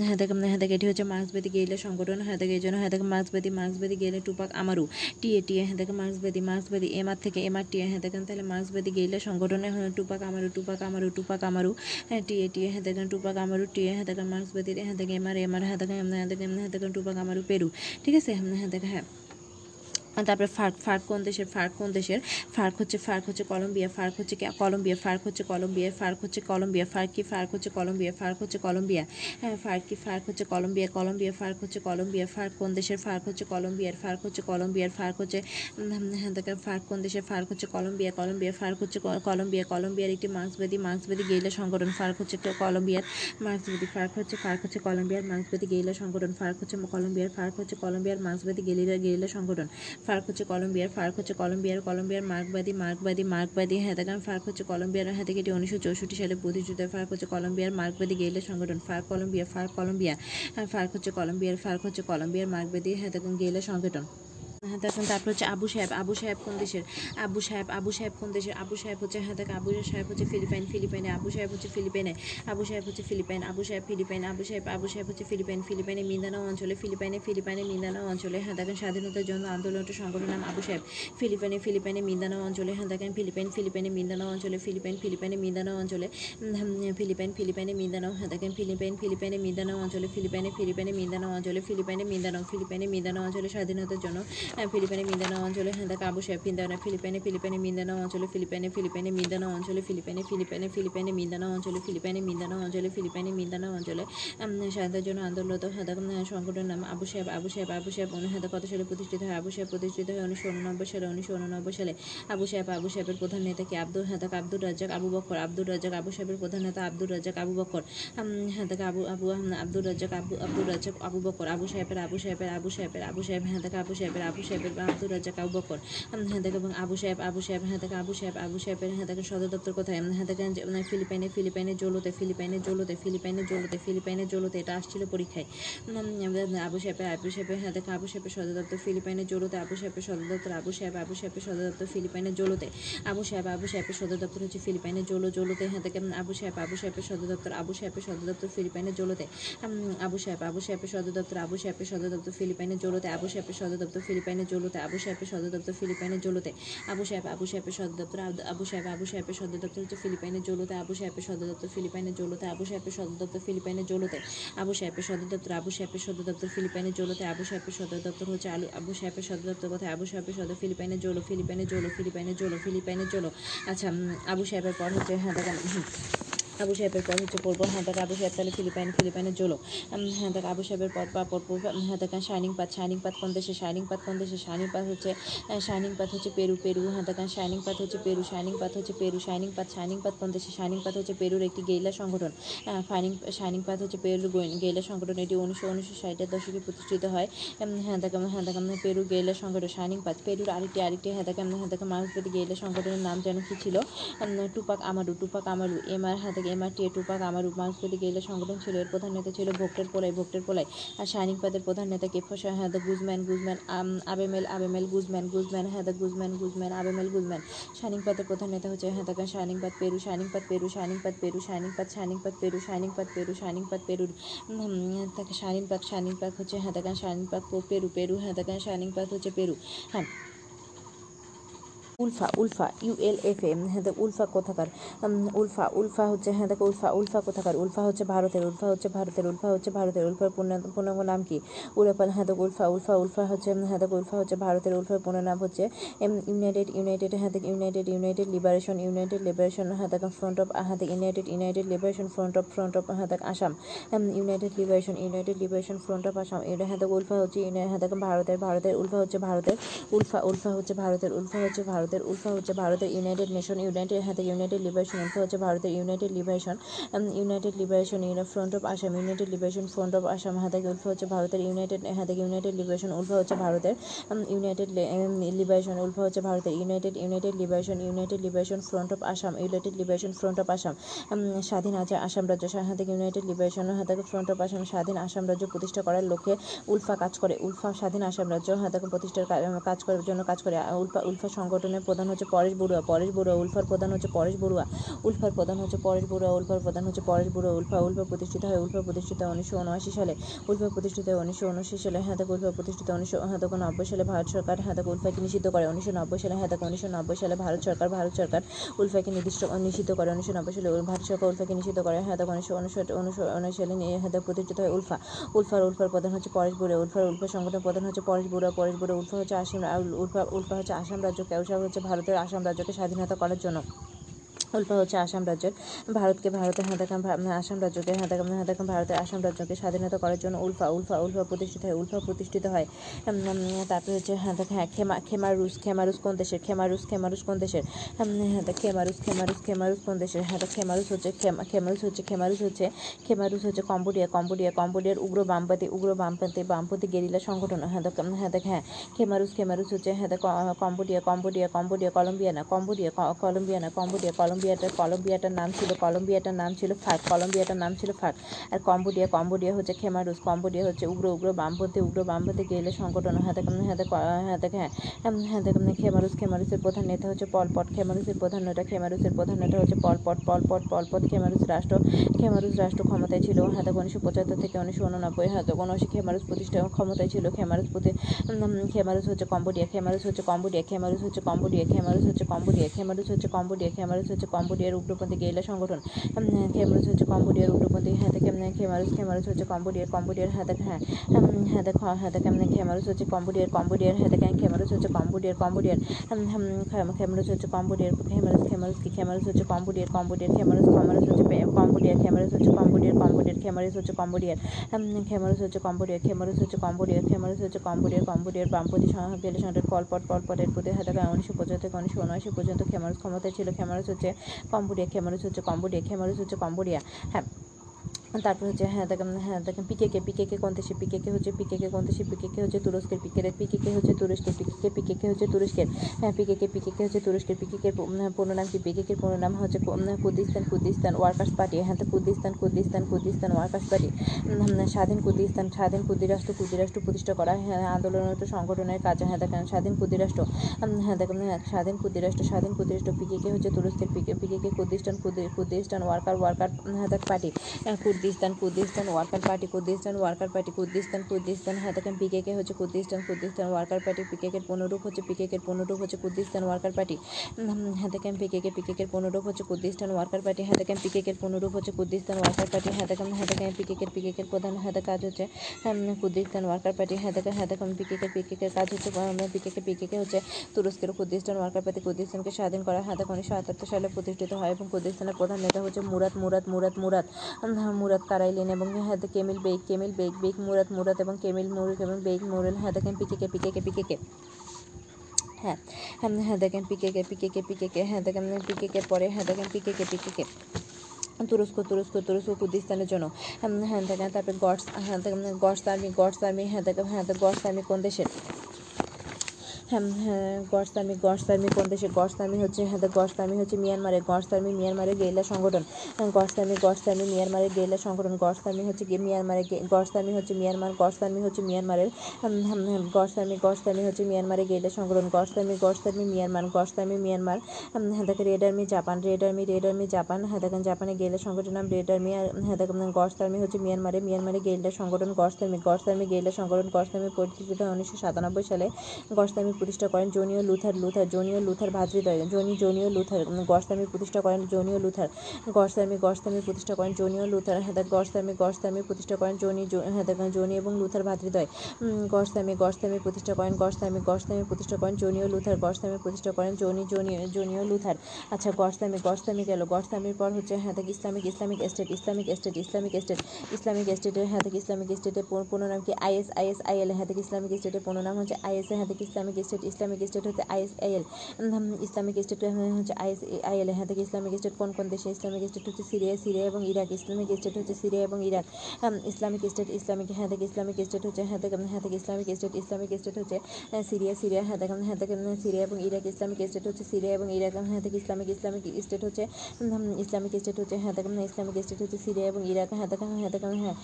হ্যাঁ দেখেন হ্যাঁ দেখ এটি হচ্ছে মার্ক্সবাদী গেইলে সংগঠন হ্যাঁ দেখ এই জন্য হ্যাঁ দেখেন মার্ক্সবাদী মার্ক্সবাদী গেইলে টুপাক আমারু টিএ টিএ হ্যাঁ দেখেন মার্ক্সবাদী মার্ক্সবাদী এমআর থেকে এম এমআর টিএ হ্যাঁ দেখেন তাহলে মার্ক্সবাদী গেইলে সংগঠনে হ্যাঁ টুপাক আমারু টুপাক আমারু টুপাক আমারু হ্যাঁ টিএ টিএ হ্যাঁ দেখেন টুপাক আমারু টিএ হ্যাঁ দেখেন মার্ক্সবাদী হ্যাঁ দেখেন এমআর এমআর হ্যাঁ দেখেন হ্যাঁ দেখেন হ্যাঁ দেখেন টুপাক আমারু পেরু। ঠিক আছে? হ্যাঁ দেখেন হ্যাঁ। আর তারপরে ফার্ক ফার্ক কোন দেশের ফার্ক কোন দেশের ফার্ক হচ্ছে ফার্ক হচ্ছে কলম্বিয়া ফার্ক হচ্ছে কলম্বিয়া ফার্ক হচ্ছে কলম্বিয়া ফার্ক হচ্ছে কলম্বিয়া ফার্ক কি ফার্ক হচ্ছে কলম্বিয়া ফার্ক হচ্ছে কলম্বিয়া হ্যাঁ ফার্ক কি ফার্ক হচ্ছে কলম্বিয়া কলম্বিয়া ফার্ক হচ্ছে কলম্বিয়া ফার্ক কোন দেশের ফার্ক হচ্ছে কলম্বিয়ার ফার্ক হচ্ছে কলম্বিয়ার ফার্ক হচ্ছে হ্যাঁ ফার্ক কোন দেশের ফার্ক হচ্ছে কলম্বিয়া কলম্বিয়া ফার্ক হচ্ছে কলম্বিয়া কলম্বিয়ার একটি মার্ক্সবাদী মার্ক্সবাদী গেইলা সংগঠন ফার্ক হচ্ছে কলম্বিয়ার মার্ক্সবাদী ফার্ক হচ্ছে ফার্ক হচ্ছে কলম্বিয়ার মার্ক্সবাদী গেইলা সংগঠন ফার্ক হচ্ছে কলম্বিয়ার ফার্ক হচ্ছে কলম্বিয়ার মার্ক্সবাদী গেরিলা গেরিলা সংগঠন ফার্ক হচ্ছে কলম্বিয়ার, ফার্ক হচ্ছে কলম্বিয়ার কলম্বিয়ার মার্কবাদী মার্কবাদী মার্কবাদী হ্যাঁ ফার্ক হচ্ছে কলম্বিয়ার এটি উনিশশো চৌষট্টি সালে প্রতিযোগিতা ফার্ক হচ্ছে কলম্বিয়ার মার্কবাদী গেইলা সংগঠন, ফার্ক কলম্বিয়া ফার্ক কলম্বিয়া হ্যাঁ ফার্ক হচ্ছে কলম্বিয়ার, ফার্ক হচ্ছে কলম্বিয়ার মার্কবাদী হ্যাঁ গেইলের গেইলা সংগঠন। হ্যাঁ দেখুন তারপর হচ্ছে আবু সাহেব আবু সাহেব কোন দেশের? আবু সাহেব আবু সাহেব কোন দেশের? আবু সাহেব হচ্ছে হ্যাঁ দেখ আবু সাহেব হচ্ছে ফিলিপাইন ফিলিপাইনে আবু সাহেব হচ্ছে ফিলিপাইনে আবু সাহেব হচ্ছে ফিলিপাইন আবু সাহেব ফিলিপাইন আবু সাহেব আবু সাহেব হচ্ছে ফিলিপাইন ফিলিপাইনে মিন্দানাও অঞ্চলে ফিলিপাইনে ফিলিপাইনে মিন্দানাও অঞ্চলে হ্যাঁ দেখেন স্বাধীনতার জন্য আন্দোলনটা সংগঠনের নাম আবু সাহেব ফিলিপাইনে ফিলিপাইনে মিন্দানাও অঞ্চলে হ্যাঁ দেখেন ফিলিপাইন ফিলিপাইনে মিন্দানাও অঞ্চলে ফিলিপাইন ফিলিপাইনে মিন্দানাও অঞ্চলে ফিলিপাইন ফিলিপাইনে মিন্দানাও হ্যাঁ দেখেন ফিলিপাইন ফিলিপাইনে মিন্দানাও অঞ্চলে ফিলিপাইনে ফিলিপাইনে মিন্দানাও অঞ্চলে ফিলিপাইনে মিন্দানাও ফিলিপাইনে মিন্দানাও অঞ্চলে স্বাধীনতার জন্য হ্যাঁ, ফিলিপাইনে মিন্দানাও অঞ্চলে হ্যাঁ দেখ আবু সাহেব মিন্দানা ফিলিপাইনে ফিলিপাইনে মিন্দানাও অঞ্চলে ফিলিপাইনে ফিলিপাইনে মিন্দানাও অঞ্চলে ফিলিপাইনে ফিলিপাইনে ফিলিপাইনে মিন্দানাও অঞ্চলে ফিলিপাইনে মিন্দানাও অঞ্চলে ফিলিপাইনে মিন্দানাও অঞ্চলে স্বাধীনতার জন্য আন্দোলনত হ্যাঁ দেখ সংগঠনের নাম আবু সাহেব আবু সাহেব আবু সাহেব উনি হ্যাঁ কত সালে প্রতিষ্ঠিত হয়? আবু সাহেব প্রতিষ্ঠিত হয় উনিশশো উননব্বই সালে উনিশশো উননব্বই সালে। আবু সাহেব আবু সাহেবের প্রধান নেতা কি? আব্দুল হ্যাঁ দেখ আব্দুর রাজ্জাক আবু বকর আব্দুর রাজ্জাক আবু সাহেবের প্রধান নেতা আব্দুর রাজ্জাক আবু হ্যাঁ দেখ আবু আবু উম, আব্দুর রাজ্জাক আবু আব্দুর রাজ্জাক আবু বকর আবু সাহেবের আবু সাহেবের আবু সাহেবের আবু সাহেব হ্যাঁ দেখ আবু সাহেবের আবু সাহেবের আব্দুর রাজ্জাক আবু বকর হ্যাঁ দেখ এবং আবু সাহেব আবু সাহেব হ্যাঁ দেখ আবু সাহেব আবু সাহেবের হ্যাঁ দেখ সদর দপ্তর কোথায় হ্যাঁ দেখ যে- ফিলিপাইনে ফিলিপাইনে জোলোতে ফিলিপাইনে জোলোতে ফিলিপাইনে জোলোতে ফিলিপাইনে জোলোতে এটা আসছিল পরীক্ষায় আবু সাহেবের আবু সাহেবের হ্যাঁ দেখ আবু সাহেবের সদর দপ্তর ফিলিপাইনে জোলোতে আবু সাহেবের সদর দপ্তর আবু সাহেব আবু সাহেবের সদর দপ্তর ফিলিপাইনে জোলোতে আবু সাহেব আবু সাহেবের সদর দপ্তর হচ্ছে ফিলিপাইনে জোলো জোলোতে হ্যাঁ দেখ আবু সাহেব আবু সাহেবের সদর দপ্তর আবু সাহেবের সদর দপ্তর ফিলিপাইনে জোলোতে আবু সাহেব আবু সাহেবের সদর দপ্তর আবু সাহেবের সদর দপ্তর ফিলিপাইনে জোলোতে আবু সাহেবের সদর দপ্তর ফিলিপাইনে জোলোতে আবু সাহেবের সদর দপ্তর ফিলিপাইনে জোলোতে আবু সাহেব আবু সাহেবের সদর দপ্তর আব- সাহেব আবু সাহেবের সদর দপ্তর হচ্ছে ফিলিপাইনে জোলোতে আবু সাহেবের সদর দপ্তর ফিলিপাইনে জোলোতে আবু সাহেবের সদর দপ্তর ফিলিপাইনে জোলোতে আবু সাহেবের সদর দপ্তর আবু সাহেবের সদর দপ্তর ফিলিপাইনে জোলোতে আবু সাহেবের সদর দপ্তর হচ্ছে আলু আবু সাহেবের সদর দপ্তর কোথায় আবু সাহেবের সদর ফিলিপাইনে জোলো ফিলিপাইনে জোলো ফিলিপাইনে জোলো ফিলিপাইনে জোলো আচ্ছা আবু সাহেবের পর হচ্ছে হ্যাঁ দেখেন আবু সাহেবের পর হচ্ছে পড়ব হ্যাঁ দেখ আবু সাহেব তাহলে ফিলিপাইন ফিলিপাইনে জোলো হ্যাঁ দেখ আবু সাহেবের পর পা পর হ্যাঁ দেখ শাইনিং পাত শাইনিং পাত কোন দেশে? শাইনিং পাত কোন দেশে? শাইনিং পাত হচ্ছে শাইনিং পাত হচ্ছে পেরু পেরু। হ্যাঁ দেখ শাইনিং পাত হচ্ছে পেরু, শাইনিং পাত হচ্ছে পেরু। শাইনিং পাত শাইনিং পাত কোন দেশে? শাইনিং পাত হচ্ছে পেরুর একটি গেইলা সংগঠন। ফাইনিং, শাইনিং পাত হচ্ছে পেরুর গেইলা সংগঠন। এটি উনিশশো উনিশশো ষাটের দশকে প্রতিষ্ঠিত হয়। হ্যাঁ দেখ হ্যাঁ দেখ পেরু গেইলা সংগঠন, শাইনিং পাত। পেরুর আরেকটি আরেকটি হ্যাঁ দেখ হ্যাঁ দেখ মানসপতি গেইলা সংগঠনের নাম যেন কি ছিল? টুপাক আমারু টুপাক আমারু। এমআর হ্যাঁ দেখ এমআর টি টুপাক আমারু মানসপতি গেইলা সংগঠন ছিল এর প্রধান নেতা ছিল ভোক্টের পোলাই ভোক্টের পোলাই। আর শাইনিং পাতের প্রধান নেতা কেফসা হ্যাঁ দেখ Guzman Guzman Abimael Abimael Guzman Guzman হ্যাঁ দেখ Guzman Guzman Abimael Guzman. Shining পাতের প্রধান নেতা হচ্ছে হ্যাঁ দেখ Shining Path Peru Shining Path Peru Shining Path Peru Shining Path Shining Path Peru Shining Path Peru Shining Path পেরুর উম, তাকে শাইনিং পাত শাইনিং পাক হচ্ছে হ্যাঁ দেখ শাইনিং পাত পেরু পেরু হ্যাঁ দেখ শাইনিং পাত হচ্ছে পেরু। হ্যাঁ ULFA ULFA U L F A হ্যাঁ দেখ উলফা কোথাকার উলফা উলফা হচ্ছে হ্যাঁ দেখ উলফা উলফা কোথাকার উলফা হচ্ছে ভারতের উলফা হচ্ছে ভারতের উলফা হচ্ছে ভারতের উলফার পূর্ণ পূর্ণাঙ্গ নাম কি উলফা হ্যাঁ দেখ উলফা উলফা উলফা হচ্ছে হ্যাঁ দেখ উলফা হচ্ছে ভারতের উলফার পূর্ণ নাম হচ্ছে ইউনাইটেড ইউনাইটেড হ্যাঁ দেখ united united liberation united liberation হ্যাঁ দেখ ফ্রন্ট অফ হ্যাঁ দেখ united united liberation front of front of হ্যাঁ দেখ Assam united liberation united liberation front of Assam এটা হ্যাঁ দেখ উলফা হচ্ছে হ্যাঁ দেখ ভারতের ভারতের উলফা হচ্ছে ভারতের উলফা উলফা হচ্ছে ভারতের উলফা হচ্ছে ভারতের উলফা হচ্ছে ভারতের ইউনাইটেড নেশন, ইউনাইটেড হাতে ইউনাইটেড লিবারেশন, উলফা হচ্ছে ভারতের united liberation united liberation front of Assam, united liberation, front of Assam হাতে উলফা হচ্ছে ভারতের ইউনাইটেড, হাতে ইউনাইটেড লিবারেশন, উলফা হচ্ছে ভারতের ইউনাইটেড লিবারেশন, উলফা হচ্ছে ভারতের united united liberation united liberation, front of Assam, united liberation, front of Assam স্বাধীন আছে আসাম রাজ্য হাতে ইউনাইটেড লিবারেশন, হাতে ফ্রন্ট অফ আসাম স্বাধীন আসাম রাজ্য প্রতিষ্ঠা করার লক্ষ্যে উলফা কাজ করে, উলফা স্বাধীন আসাম রাজ্য হাতে প্রতিষ্ঠার কাজ করার জন্য কাজ করে, উলফা উলফা সংগঠনের প্রধান হচ্ছে পরেশ বড়ুয়া পরেশ বড়ুয়া উলফার প্রধান হচ্ছে পরেশ বড়ুয়া, উলফার প্রধান হচ্ছে পরেশ বড়ুয়া, উলফার প্রধান হচ্ছে পরেশ বড়ুয়া, উলফা উলফা প্রতিষ্ঠিত হয় উলফা প্রতিষ্ঠিত হয় উনিশশো উনআশি সালে, উলফা প্রতিষ্ঠিত হয় উনিশশো উনআশি সালে হ্যাঁ উলফা প্রতিষ্ঠিত উনিশশো হ্যাঁ দেখো নব্বই সালে ভারত সরকার হ্যাঁ দেখো উলফাকে নিষিদ্ধ করে, উনিশশো নব্বই সালে হ্যাঁ দেখো উনিশশো নব্বই সালে ভারত সরকার ভারত সরকার উলফাকে নির্দিষ্ট, নিষিদ্ধ করে, উনিশশো নব্বই সালে ভারত সরকার উলফাকে নিষিদ্ধ করে হ্যাঁ দেখো উনিশশো উনষাট, উনিশশো উনআশি সালে হ্যাঁ প্রতিষ্ঠিত হয় উলফা, উলফার উলফার প্রধান হচ্ছে পরেশ বড়ুয়া, উলফার উলফা সংগঠনের প্রধান হচ্ছে পরেশ বড়ুয়া পরেশ বড়ুয়া উলফা হচ্ছে আসাম, উলফা উলফা হচ্ছে আসাম রাজ্য হচ্ছে ভারতের আসাম রাজ্যকে স্বাধীনতা করার জন্য। উল্পা হচ্ছে আসাম রাজ্যের ভারতকে ভারতের হাতে আসাম রাজ্যকে হাতে হাতে ভারতের আসাম রাজ্যকে স্বাধীনতা করার জন্য উল্ফা উল্ফা উল্ফা প্রতিষ্ঠিত হয়, উল্ফা প্রতিষ্ঠিত হয়। তারপরে হচ্ছে হ্যাঁ খেমা খেমারুস খেমারুস কোন দেশের? খেমারুস খেমারুস কোন দেশের? খেমারুস খেমারুস খেমারুস কোন দেশের? হ্যাঁ খেমারুস হচ্ছে খেমা খেমারুস হচ্ছে খেমারুস হচ্ছে খেমারুস হচ্ছে কম্বোডিয়া কম্বোডিয়া, কম্বোডিয়ার উগ্র বামপন্থী উগ্র বামপন্থী বামপন্থী গেরিলা সংগঠন। হ্যাঁ হ্যাঁ হ্যাঁ খেমারুস খেমারুস হচ্ছে হ্যাঁ কম্বোডিয়া কম্বোডিয়া কম্বোডিয়া কলম্বিয়া না কম্বোডিয়া, ক- কলম্বিয়া কম্বোডিয়া কলম্বিয়াটা কলম্বিয়াটার নাম ছিল কলম্বিয়াটার নাম ছিল ফার্ক কলম্বিয়াটার নাম ছিল ফার্ক আর কম্বোডিয়া কম্বোডিয়া হচ্ছে খেমারুস কম্বোডিয়া হচ্ছে উগ্র উগ্র বামপন্থী উগ্র বামপন্থী গেলে সংগঠন দেখ হ্যাঁ দেখ হ্যাঁ উম, খেমারুস খেমারুসের প্রধান নেতা হচ্ছে পলপট খেমারুসের প্রধান নেতা খেমারুসের প্রধান নেতা হচ্ছে পলপট পলপট পলপট খেমারুস রাষ্ট্র খেমারুস রাষ্ট্র ক্ষমতায় ছিল হাতে উনিশশো পঁচাত্তর থেকে উনিশশো উননব্বই হাতে উনআশি খেমারুস প্রতিষ্ঠা ক্ষমতায় ছিল খেমারুস প্রতি খেমারুস হচ্ছে কম্বোডিয়া খেমারুস হচ্ছে কম্বোডিয়া খেমারুস হচ্ছে কম্বোডিয়া খেমারুস হচ্ছে কম্বোডিয়া খেমারুস হচ্ছে কম্বোডিয়া খেমারুস হচ্ছে কম্বোডিয়ার উগ্রপন্থী গেরিলা সংগঠন। উম, খেমারুস হচ্ছে কম্বোডিয়ার উগ্রপন্থী হ্যাঁ দেখ খেমারুজ খেমারুস হচ্ছে কম্বোডিয়ার কম্বোডিয়ার হ্যাঁ দেখ হ্যাঁ হ্যাঁ দেখ হ্যাঁ দেখ উম, খেমারুস হচ্ছে কম্বোডিয়ার কম্বোডিয়ার হ্যাঁ দেখ খেমারুস হচ্ছে কম্বোডিয়ার কম্বোডিয়ার উম, খেমারুস হচ্ছে কম্বোডিয়ার খেমারুস খেমারুস কি খেমারুস হচ্ছে কম্বোডিয়ার কম্বোডিয়ার খেমারুস খেমারুস হচ্ছে কম্বোডিয়ার খেমারুস হচ্ছে কম্বোডিয়ার কম্বোডিয়ার খেমারুস হচ্ছে কম্বোডিয়ার খেমারুস হচ্ছে কম্বোডিয়ার খেমারুস হচ্ছে কম্বোডিয়ার খেমারুস হচ্ছে কম্বোডিয়ার কম্বোডিয়ার বামপতি গেলে সংগঠন কলপট কলপটের প্রতি হ্যাঁ দেখ উনিশশো পঁচাত্তর থেকে উনিশশো উনআশি পর্যন্ত খেমারুস ক্ষমতায় ছিল খেমারুস হচ্ছে কম্বোডিয়া খেমারুস হচ্ছে কম্বোডিয়া খেমারুস হচ্ছে কম্বোডিয়া হ্যাঁ তারপর হচ্ছে হ্যাঁ দেখেন হ্যাঁ দেখেন পিকেকে পিকেকে কোন দেশে, পিকেকে হচ্ছে, পিকেকে কোন দেশে, পিকেকে হচ্ছে তুরস্কের পিকের পিকেকে হচ্ছে তুরস্কের, পিকেকে পিকেকে হচ্ছে তুরস্কের হ্যাঁ পিকেকে পিকেকে হচ্ছে তুরস্কের পিকেকের পূর্ণ নাম কি পিকেকের পূর্ণ নাম হচ্ছে কুর্দিস্তান কুর্দিস্তান ওয়ার্কার্স পার্টি হ্যাঁ তো Kurdistan Kurdistan Kurdistan workers party স্বাধীন কুর্দিস্তান স্বাধীন কুর্দিরাষ্ট্র কুর্দিরাষ্ট্র প্রতিষ্ঠা করা হ্যাঁ আন্দোলনরত সংগঠনের কাজ হ্যাঁ দেখেন, স্বাধীন কুর্দিরাষ্ট্র হ্যাঁ দেখেন হ্যাঁ স্বাধীন কুর্দিরাষ্ট্র স্বাধীন কুর্দিরাষ্ট্র পিকেকে হচ্ছে তুরস্কের, PK, PKK Kurdistan Kurdistan worker worker হ্যাঁ party Kurdistan Kurdistan worker party Kurdistan worker party Kurdistan Kurdistan হ্যাঁ দেখেন পিকেকে হচ্ছে কুর্দিস্তান কুর্দিস্তান ওয়ার্কার পার্টি পিকেকের পনেরূপ হচ্ছে পিকেকের পনেরূপ হচ্ছে কুর্দিস্তান ওয়ার্কার পার্টি হ্যাঁ দেখেন পিকেকে পিকেকের পনেরূপ হচ্ছে কুর্দিস্তান ওয়ার্কার পার্টি হ্যাঁ দেখেন পিকেকের পনেরূপ হচ্ছে কুর্দিস্তান ওয়ার্কার পার্টি হ্যাঁ দেখেন হ্যাঁ দেখেন পিকেকের পিকেকের প্রধান হ্যাঁ কাজ হচ্ছে কুর্দিস্তান ওয়ার্কার পার্টি হ্যাঁ দেখেন হ্যাঁ দেখেন পিকেকের পিকেকের কাজ হচ্ছে পিকেকে পিকেকে হচ্ছে তুরস্কের কুর্দিস্তান ওয়ার্কার পার্টি কুর্দিস্তানকে স্বাধীন করা হ্যাঁ দেখেন উনিশশো সালে প্রতিষ্ঠিত হয় এবং কুর্দিস্তানের প্রধান নেতা হচ্ছে মুরাদ মুরাদ মুরাদ মুরাদ। মুরাদ কারাইলিন এবং হ্যাঁ কেমিল বেগ কেমিল বেগ বেগ মুরাদ মুরাদ এবং কেমিল মুরুক এবং বেগ মুরুল হ্যাঁ দেখেন পিকে কে পিকেকে পিকেকে পিকেকে হ্যাঁ হ্যাঁ হ্যাঁ দেখেন পিকে কে পিকে কে পিকে কে হ্যাঁ দেখেন পিকে কে পরে হ্যাঁ দেখেন পিকেকে পিকেকে তুরস্ক তুরস্ক তুরস্ক কুর্দিস্তানের জন্য। হ্যাঁ দেখেন তারপরে গডস হ্যাঁ দেখেন গডস আর্মি গডস আর্মি হ্যাঁ দেখেন হ্যাঁ গডস আর্মি কোন দেশের? হ্যাঁ হ্যাঁ গডসামি গডসামি কোন দেশে? গডসামি হচ্ছে হ্যাঁ গডসামি হচ্ছে মিয়ানমারের গডসামি মিয়ানমারের গেরিলা সংগঠন। গডসামি গডসামি মিয়ানমারের গেরিলা সংগঠন। গডসামি হচ্ছে মিয়ানমারের গডসামি হচ্ছে মিয়ানমার গডসামি হচ্ছে মিয়ানমারের গডসামি গডসামি হচ্ছে মিয়ানমারের গেরিলা সংগঠন। God's Army God's Army Myanmar God's Army Myanmar. হ্যাঁ red army Japan red army red army Japan হ্যাঁ দেখেন জাপানের গেরিলা সংগঠন নাম রেড আর্মি আর হ্যাঁ দেখেন গডসামি হচ্ছে মিয়ানমারে। মিয়ানমারের গেরিলা সংগঠন গডসামি গডসামি গেরিলা সংগঠন। গডসামি পরিচিত উনিশশো সাতানব্বই সালে। গডসামি প্রতিষ্ঠা করেন Johnny Luther Luther, Johnny Luther ভাতৃদ্বয়, Johnny, Johnny Luther God's Army প্রতিষ্ঠা করেন জোনিও লুথার গসতামি গসতামি প্রতিষ্ঠা করেন জোনিও লুথার হেদাক গসতামি গসতামি প্রতিষ্ঠা করেন জনি হেদাক জনি এবং লুথার ভাতৃদ্বয় গসতামি গসতামি প্রতিষ্ঠা করেন গসতামি গসতামি প্রতিষ্ঠা করেন জোনিও লুথার গসতামি প্রতিষ্ঠা করেন জনি জনি, জোনিও লুথার। আচ্ছা গসতামি গসতামি গেল গসতামির পর হচ্ছে হেদাক Islamic Islamic state Islamic state Islamic state Islamic স্টেটের হেদাক ইসলামিক স্টেটের নাম কি? আইএস আইএস, আইএল হেদাক ইসলামিক স্টেটের নাম হচ্ছে আইএস হেদাক ইসলামিক স্টেট ইসলামিক স্টেট হচ্ছে আইএসআইএল ইসলামিক স্টেট হচ্ছে আইএসআইএল হ্যাঁ থেকে ইসলামিক স্টেট কোন কোন দেশে ইসলামিক স্টেট হচ্ছে সিরিয়া সিরিয়া এবং ইরাক ইসলামিক স্টেট হচ্ছে সিরিয়া এবং ইরাক ইসলামিক স্টেট ইসলামিক হ্যাঁ থেকে ইসলামিক স্টেট হচ্ছে হ্যাঁ থেকে হ্যাঁ থেকে ইসলামিক স্টেট ইসলামিক স্টেট হচ্ছে সিরিয়া সিরিয়া হ্যাঁ থেকে হ্যাঁ থেকে সিরিয়া এবং ইরাক ইসলামিক স্টেট হচ্ছে সিরিয়া এবং ইরাক হ্যাঁ থেকে ইসলামিক ইসলামিক স্টেট হচ্ছে ইসলামিক স্টেট হচ্ছে হ্যাঁ থেকে ইসলামিক স্টেট হচ্ছে সিরিয়া এবং ইরাক হ্যাঁ থেকে হ্যাঁ থেকে হ্যাঁ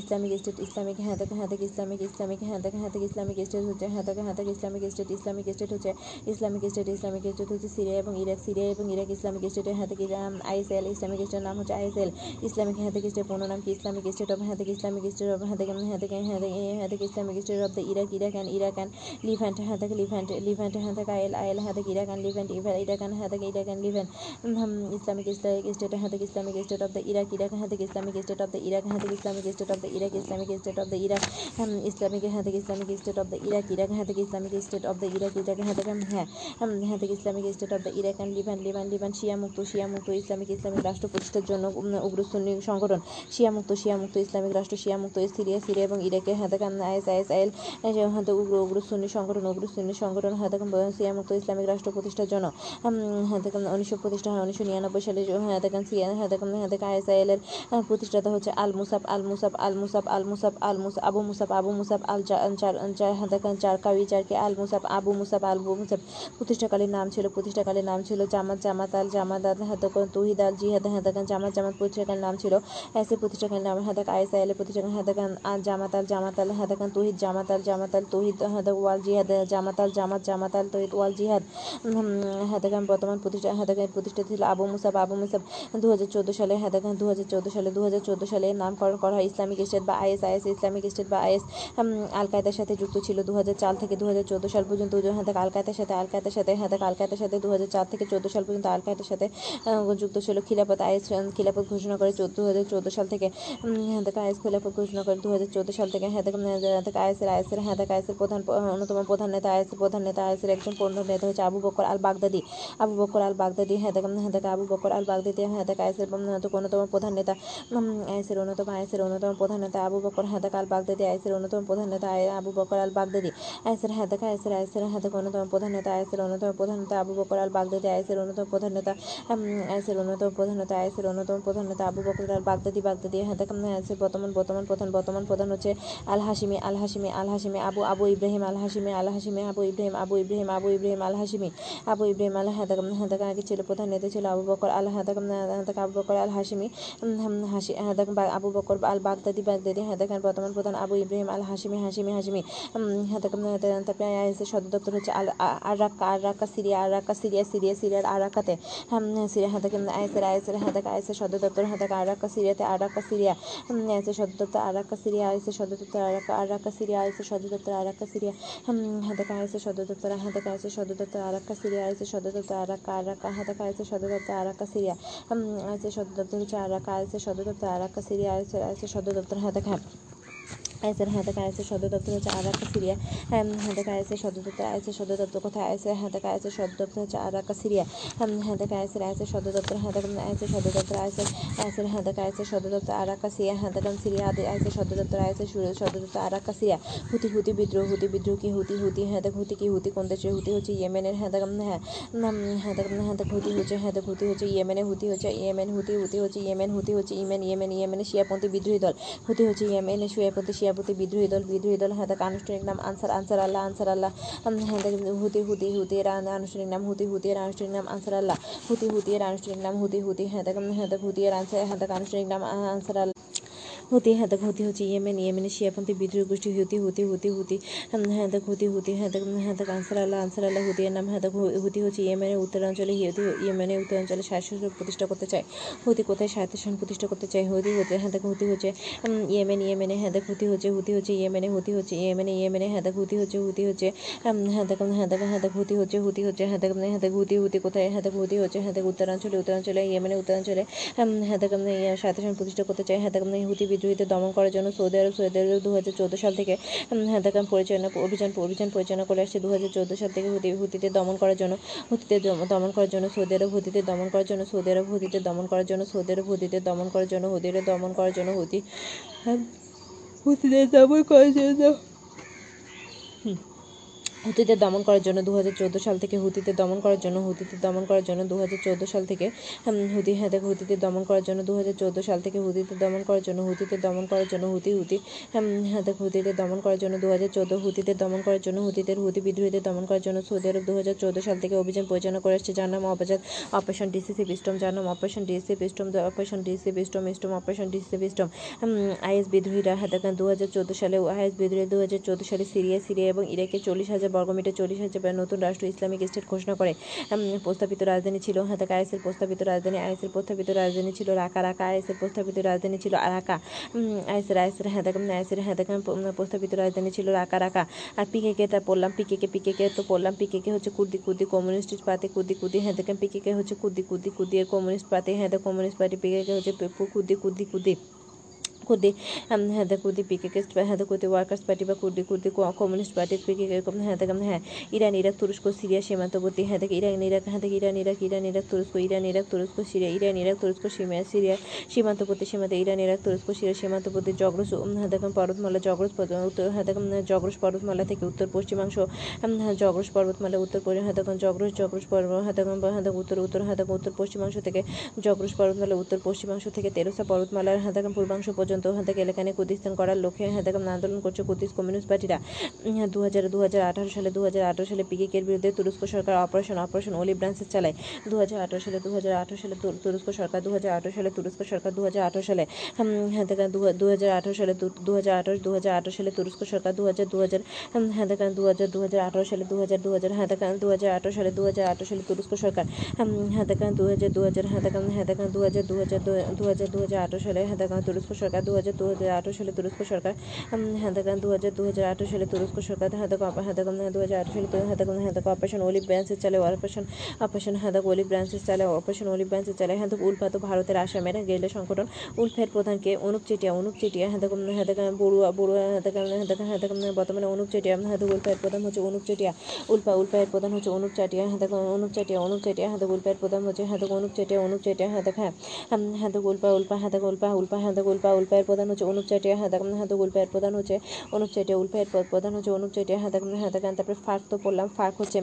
ইসলামিক স্টেট ইসলামিক হ্যাঁ থেকে হ্যাঁ থেকে ইসলামিক ইসলামিক হ্যাঁ থেকে হ্যাঁ থেকে ইসলামিক স্টেট হচ্ছে হ্যাঁ থেকে হ্যাঁ থেকে ইসলামিক স্টেট ইসলামিক স্টেট হচ্ছে ইসলামিক স্টেট ইসলামিক স্টেট হচ্ছে সিরিয়া এবং ইরাক সিরিয়া এবং ইরাক ইসলামিক স্টেটের হাতে কি আইএসএল ইসলামিক স্টেটের নাম হচ্ছে আইএসএল ইসলামিক হাতে স্টেট পূর্ণ নাম কি ইসলামিক স্টেট অফ হাতে ইসলামিক স্টেট অফ হাতে হাতে হাতে Islamic state of the Iraq Iraq and Iraq and Levant হাতে লিভ্যান্ট লিভ্যান্ট হাতে আইএল আইএল হাতে Iraq and Levant Iraq and হাতে Iraq and Levant Islamic Islamic state হাতে Islamic state of the Iraq Iraq হাতে Islamic state of the Iraq হাতে Islamic state of the Iraq Islamic state of the Iraq Islamic হাতে Islamic state of the Iraq Iraq হাতে Islamic state of the Iraq Iraq হাতে হ্যাঁ হ্যাঁ থেকে Islamic state of the Iraq and Levant Levant Levant শিয়া মুক্ত শিয়া মুক্ত Islamic Islamic রাষ্ট্র প্রতিষ্ঠার জন্য উগ্রসুন্নি সংগঠন। শিয়া মুক্ত শিয়া মুক্ত ইসলামিক রাষ্ট্র শিয়া মুক্ত সিরিয়া সিরিয়া এবং ইরাকে হাতাকান আইএস আইএস আইএল হাতে উগ্র উগ্রসুন্নি সংগঠন উগ্রসুন্নি সংগঠন হাতাকান শিয়া মুক্ত ইসলামিক রাষ্ট্র প্রতিষ্ঠার জন্য হাতাকান উনিশশো প্রতিষ্ঠা হয় উনিশশো নিরানব্বই সালে হাতাকান সিয়া হাতাকান হাতাকা আইএস আইএল এর প্রতিষ্ঠাতা হচ্ছে আল মুসাফ আল মুসাফ আল মুসাফ আল মুসাফ আল মুস আবু মুসাফ আবু মুসাফ আল চার চার কাউি চারকে আল মুসাফ আবু মুসাফ আবু মুসাফ প্রতিষ্ঠাকালীন নাম ছিল প্রতিষ্ঠাকালীন নাম ছিল জামাত জামাত আল জামাত আল হাতকন তুহিদ আল জিহাদ হাদাকান জামাত জামাত প্রতিষ্ঠাকালীন নাম ছিল এসে প্রতিষ্ঠাকালীন নাম হাদাক আইসা এলে প্রতিষ্ঠাকান হাদাকান আল জামাত আল জামাত আল হাদাকান তুহিদ জামাত আল জামাত আল তুহিদ হাদাক ওয়াল জিহাদ জামাত আল জামাত জামাত আল তুহিদ ওয়াল জিহাদ হাদাকান বর্তমান প্রতিষ্ঠা হাদাকান প্রতিষ্ঠা ছিল আবু মুসাব আবু মুসাব দু হাজার চোদ্দ সালে হাদাকান দু হাজার চোদ্দ সালে দু হাজার চোদ্দ সালে নামকরণ করা হয় ইসলামিক স্টেট বা আইএস আইএস ইসলামিক স্টেট বা আইএস আল কায়দার সাথে যুক্ত ছিল দু হাজার চার থেকে দু হাজার চোদ্দ সাল পর্যন্ত হাদাক আল কায়দার সাথে আল কায়দার সাথে হাদাক আল কায়দার সাথে দু চার থেকে চোদ্দ সাল পর্যন্ত আল কায়দার সাথে যুক্ত ছিল খিলাফত আইএস খিলাফত ঘোষণা করে চোদ্দ হাজার চোদ্দ সাল থেকে হাদাক আইএস খিলাফত ঘোষণা করে দু হাজার চোদ্দ সাল থেকে হাদাক আইএসের আইএসের হাদাক আইএসের প্রধান, অন্যতম প্রধান নেতা, আইএসের প্রধান নেতা, আইএসের একজন প্রধান নেতা হচ্ছে আবু বকর আল বাগদাদি আবু বকর আল বাগদাদি হাদাক হাদাক আবু বকর আল বাগদাদি হাদাক আইএসের অন্যতম প্রধান নেতা আইএসের অন্যতম আইএসের অন্যতম প্রধান নেতা আবু বকর হাদাক আল বাগদাদি আইএসের অন্যতম প্রধান নেতা আবু বকর আল বাগদাদি আইএসের হাদাক আইএসের আইএসের হাতে অন্যতম প্রধান নেতা, আইএসের অন্যতম প্রধান নেতা আবু বকর আল বাগদাদি আইএসের অন্যতম প্রধান নেতা আইএসের অন্যতম প্রধান নেতা, আইএসের অন্যতম প্রধান নেতা আবু বকর আল বাগদাদি বাগদাদি হাতে আইএসের বর্তমান বর্তমান প্রধান বর্তমান প্রধান হচ্ছে আল হাসিমি আল হাসিমি আল হাসিমি আবু আবু ইব্রাহিম আল হাসিমি আল হাসিমি আবু ইব্রাহিম আবু ইব্রাহিম আবু ইব্রাহিম আল হাসিমি আবু ইব্রাহিম আল হাদাক হাদাক আগে ছিল প্রধান নেতা ছিল আবু বকর আল হাদাক হাদাক আবু বকর আল হাসিমি হাসি হাদাক আবু বকর আল বাগদাদি বাগদাদি হাদাক বর্তমান প্রধান আবু ইব্রাহিম আল হাসিমি হাসিমি হাসিমি হাদাক তারপরে আইএসের সদর দপ্তর হচ্ছে al ar Raqqa ar Raqqa Syria ar Raqqa Syria Syria সিরিয়ার আর রাক্কাতে সিরিয়া হাদাক আইএসের আইএসের হাদাক আইএসের সদর দপ্তর হাদাক আর রাক্কা সিরিয়াতে আর রাক্কা সিরিয়া আইএসের সদর দপ্তর আর রাক্কা সিরিয়া আইএসের সদর দপ্তর আর রাক্কা আর রাক্কা সিরিয়া আইএসের সদর দপ্তর আর রাক্কা সিরিয়া হাদাক আইএসের সদর দপ্তর হাদাক আইএসের সদর দপ্তর আর রাক্কা সিরিয়া আইএসের সদর দপ্তর আর রাক্কা আর রাক্কা হাদাক আইএসের সদর দপ্তর আর রাক্কা সিরিয়া আইএসের সদর দপ্তর হচ্ছে আর রাক্কা আইএসের সদর দপ্তর আর রাক্কা সিরিয়া আইএসের আইএসের সদর দপ্তর হাদাক হ্যাঁ আইসের হাতে আইসের সদর দপ্তর হচ্ছে আরাকা সিরিয়া হাতে আইসের সদর দপ্তর আইসের সদর দপ্তর কোথায় আইসের হাতে আইসের সদর দপ্তর হচ্ছে আরাকা সিরিয়া হাতে আইসের আইসের সদর দপ্তর হাতে আইসের সদর দপ্তর আইসের আইসের হাতে আইসের সদর দপ্তর আরাকা সিরিয়া হাতে সিরিয়া আদি আইসের সদর দপ্তর আইসের সদর দপ্তর আরাকা সিরিয়া হুতি হুতি বিদ্রোহ হুতি বিদ্রোহ কি হুতি হুতি হাতে হুতি কি হুতি কোন দেশের হুতি হচ্ছে ইয়েমেনের হাতে হ্যাঁ হাতে হাতে হুতি হচ্ছে হাতে হুতি হচ্ছে ইয়েমেনে হুতি হচ্ছে ইয়েমেন হুতি হুতি হচ্ছে ইয়েমেন হুতি হচ্ছে ইয়েমেন ইয়েমেন ইয়েমেনের শিয়াপন্থী বিদ্রোহী দল হুতি হচ্ছে ইয়েমেনের শিয়াপন্থী শিয়াপতি বিদ্রোহী দল বিদ্রোহী দল হ্যাঁ আনুষ্ঠানিক নাম Ansar Ansar Allah Ansar Allah হ্যাঁ হুতি হুতি হুতি আনুষ্ঠানিক নাম হুতি হুতি আনুষ্ঠানিক নাম আনসার আল্লাহ, হুতি হুতি আনুষ্ঠানিক নাম হুতি হুতি হ্যাঁ হ্যাঁ হুতি আনসার হ্যাঁ আনুষ্ঠানিক নাম আনসার আল্লাহ। হুতি হাদাক হুতি হচ্ছে ইয়েমেন ইয়েমেনের শিয়াপন্থী বিদ্রোহী গোষ্ঠী হুতি হুতি হুতি হুতি হাদাক হুতি হুতি হাদাক হাদাক আনসার আল্লাহ আনসার আল্লাহ হুতির নাম হাদাক হুতি হচ্ছে ইয়েমেনের উত্তরাঞ্চলে হুতি ইয়েমেনের উত্তরাঞ্চলে শাসন প্রতিষ্ঠা করতে চায় হুতি কোথায় স্বায়ত্তশাসন প্রতিষ্ঠা করতে চায় হুতি হতে হাদাক হুতি হচ্ছে ইয়েমেন ইয়েমেনে হাদাক হুতি হচ্ছে হুতি হচ্ছে ইয়েমেনে হুতি হচ্ছে ইয়েমেনে ইয়েমেনে হাদাক হুতি হচ্ছে হুতি হচ্ছে হাদাক হাদাক হাদাক হুতি হচ্ছে হুতি হচ্ছে হাদাক হাদাক হুতি হুতি কোথায় হাদাক হুতি হচ্ছে হাদাক উত্তরাঞ্চলে উত্তরাঞ্চলে ইয়েমেনের উত্তরাঞ্চলে হাদাক স্বায়ত্তশাসন প্রতিষ্ঠা করতে চায় হাদাক হুতি বিদ্রোহীদের দমন করার জন্য সৌদি আরব সৌদি আরব দু হাজার চোদ্দ সাল থেকে হাতাকাম পরিচালনা, অভিযান অভিযান পরিচালনা করে আসছে। দু হাজার চোদ্দ সাল থেকে হুতি হুতিতে দমন করার জন্য হুতিতে দমন করার জন্য, সৌদি আরব হুতিতে দমন করার জন্য, সৌদি আরব হুতিতে দমন করার জন্য, সৌদি আরব হুতিতে দমন করার জন্য হুতিতে দমন করার জন্য, হুতি হুতিদের দমন করার জন্য হুতিতে দমন করার জন্য দু হাজার চোদ্দ সাল থেকে হুতিতে দমন করার জন্য হুতিতে দমন করার জন্য দু হাজার চোদ্দ সাল থেকে হুতি হ্যাঁ দেখো হুতিতে দমন করার জন্য দু হাজার চোদ্দ সাল থেকে হুতিতে দমন করার জন্য হুতিতে দমন করার জন্য হুতি হুতি হ্যাঁ দেখো হুতিতে দমন করার জন্য দু হুতিতে দমন করার জন্য হুতিদের, হুতি বিদ্রোহীদের দমন করার জন্য সৌদি আরব দু হাজার চৌদ্দ সাল থেকে অভিযান পরিচালনা করে আসছে। যার নাম অপাচার অপারেশন ডিসিসি পিস্টম যার নাম operation decisive storm operation decisive storm storm operation decisive storm IS বিদ্রোহীরা হাতাকান দু হাজার চোদ্দ সালে আইএস বিদ্রোহী দু হাজার চোদ্দ সালে সিরিয়া সিরিয়া এবং ইরাকে চল্লিশ হাজার বর্গমিটার চল্লিশ হাজার নতুন রাষ্ট্র ইসলামিক স্টেট ঘোষণা করে। প্রস্তাবিত রাজধানী ছিল হাতাক আইএসের প্রস্তাবিত রাজধানী আইএসের প্রস্তাবিত রাজধানী ছিল রাকা রাকা আইএসের প্রস্তাবিত রাজধানী ছিল রাকা আইএসের আইএসের হাতাক আইএসের হাতাক প্রস্তাবিত রাজধানী ছিল রাকা রাকা। আর পিকেকে তা পড়লাম, পিকেকে পিকেকে তো পড়লাম, পিকেকে হচ্ছে কুদ্দি কুদ্দি কমিউনিস্ট পার্টি কুদ্দি কুদ্দি হাতাক পিকেকে হচ্ছে কুদ্দি কুদ্দি কুদ্দি কমিউনিস্ট পার্টি হ্যাঁ কমিউনিস্ট পার্টি, পিকেকে হচ্ছে কুদ্দি কুদ্দি কুদ্দি কুর্দি হ্যাঁ কুর্দি পিকেকে হ্যাঁ কুর্দি ওয়ার্কার্স পার্টি বা কুর্দি কুর্দি কমিউনিস্ট পার্টি পিকেকে হ্যাঁ হ্যাঁ ইরান ইরাক তুরস্ক সিরিয়া সীমান্তবর্তী হ্যাঁ থেকে ইরান ইরাক হ্যাঁ থেকে ইরান ইরাক ইরান ইরাক তুরস্ক ইরান ইরাক তুরস্ক সিরিয়া ইরান ইরাক তুরস্ক সীমা সিরিয়া সীমান্তবর্তী সীমাতে ইরান ইরাক তুরস্ক সিরিয়া সীমান্তবর্তী জগ্রস হ্যাঁ দেখুন পর্বতমালা জগ্রস উত্তর হ্যাঁ দেখুন জগ্রস পর্বতমালা থেকে উত্তর পশ্চিমাংশ জগ্রস পর্বতমালা উত্তর হ্যাঁ দেখুন জগ্রস জগ্রস পর্ব হ্যাঁ দেখুন হ্যাঁ উত্তর উত্তর হ্যাঁ দেখুন উত্তর পশ্চিমাংশ থেকে জগ্রস পর্বতমালা উত্তর পশ্চিমাংশ থেকে তেরোসা পর্বতমালার হ্যাঁ দেখুন পূর্বাংশ পর্যন্ত হ্যাঁ থেকে এলাকানে কুর্দিস্তান করার লক্ষ্যে হেদাকাম আন্দোলন করছে কুর্দিস কমিউনিস্ট পার্টিরা দু হাজার দু হাজার আঠারো সালে দু হাজার আঠারো সালে পিকেকের বিরুদ্ধে তুরস্ক সরকার অপারেশন অপারেশন ওলি ব্রাঞ্চেস চালায় দু হাজার আঠারো সালে দু হাজার আঠারো সালে তুরস্ক সরকার দু হাজার আঠারো সালে তুরস্ক সরকার দু হাজার আঠারো সালে হেদাকান দু হাজার আঠারো সালে দু হাজার আঠারো দু হাজার আঠারো সালে তুরস্ক সরকার দু হাজার দু হাজার হেদাকান দু হাজার দু হাজার আঠারো সালে দু হাজার দু হাজার হেদাকান দু হাজার আঠারো সালে দু হাজার আঠারো সালে তুরস্ক সরকার হেদাকান দু হাজার দু হাজার হেদাকান হেদাকান দু হাজার দু হাজার দু হাজার দু হাজার আঠারো সালে হেদাকান তুরস্ক সরকার হাজার দু হাজার সালে তুরস্ক সরকার হাদাকান দু হাজার আঠারো সালে তুরস্ক সরকার হাদাক হাদাকান দু হাজার সালে হাদাকান হাদাক অপারেশন অলিভ ব্রাঞ্চেস চালে অপারেশন অপারেশন হাদাক অলিভ ব্রাঞ্চেস চালে অপারেশন অলিভ ব্রাঞ্চেস চালে হাদাক উল্ফাত ভারতের আসামের গেলে সংগঠন উল্ফের প্রধানকে অনুপ চেটিয়া অনুপ চেটিয়া হাদাকান হাদাকান বড়ুয়া বড়ুয়া হাদাকান হাদাকান হাদাকান বর্তমানে অনুপ চেটিয়া হাদাক উল্ফায়ের প্রধান হচ্ছে অনুপ চেটিয়া উল্ফা উল্ফায়ের প্রধান হচ্ছে অনুপ চাটিয়া হাদাকান অনুপ চাটিয়া অনুপ চাটিয়া হাদাক উল্ফায়ের প্রধান হচ্ছে হাদাক অনুপ চেটিয়া অনুপ চেটিয়া হাদাক হ্যাঁ হাদাক উল্পা উল্পা হাদাক উল্পা উল্পা হাদাক উল্পা উল্পা উল্পায়ের প্রধান হচ্ছে অনুপ চাটিয়া হ্যাঁ দেখেন হ্যাঁ উল্পায়ের প্রধান হচ্ছে অনুপ চাটিয়া উল্পায়ের প্রধান হচ্ছে অনুপ চাটিয়া হ্যাঁ দেখেন তারপরে ফার্ক তো পড়লাম, ফার্ক হচ্ছে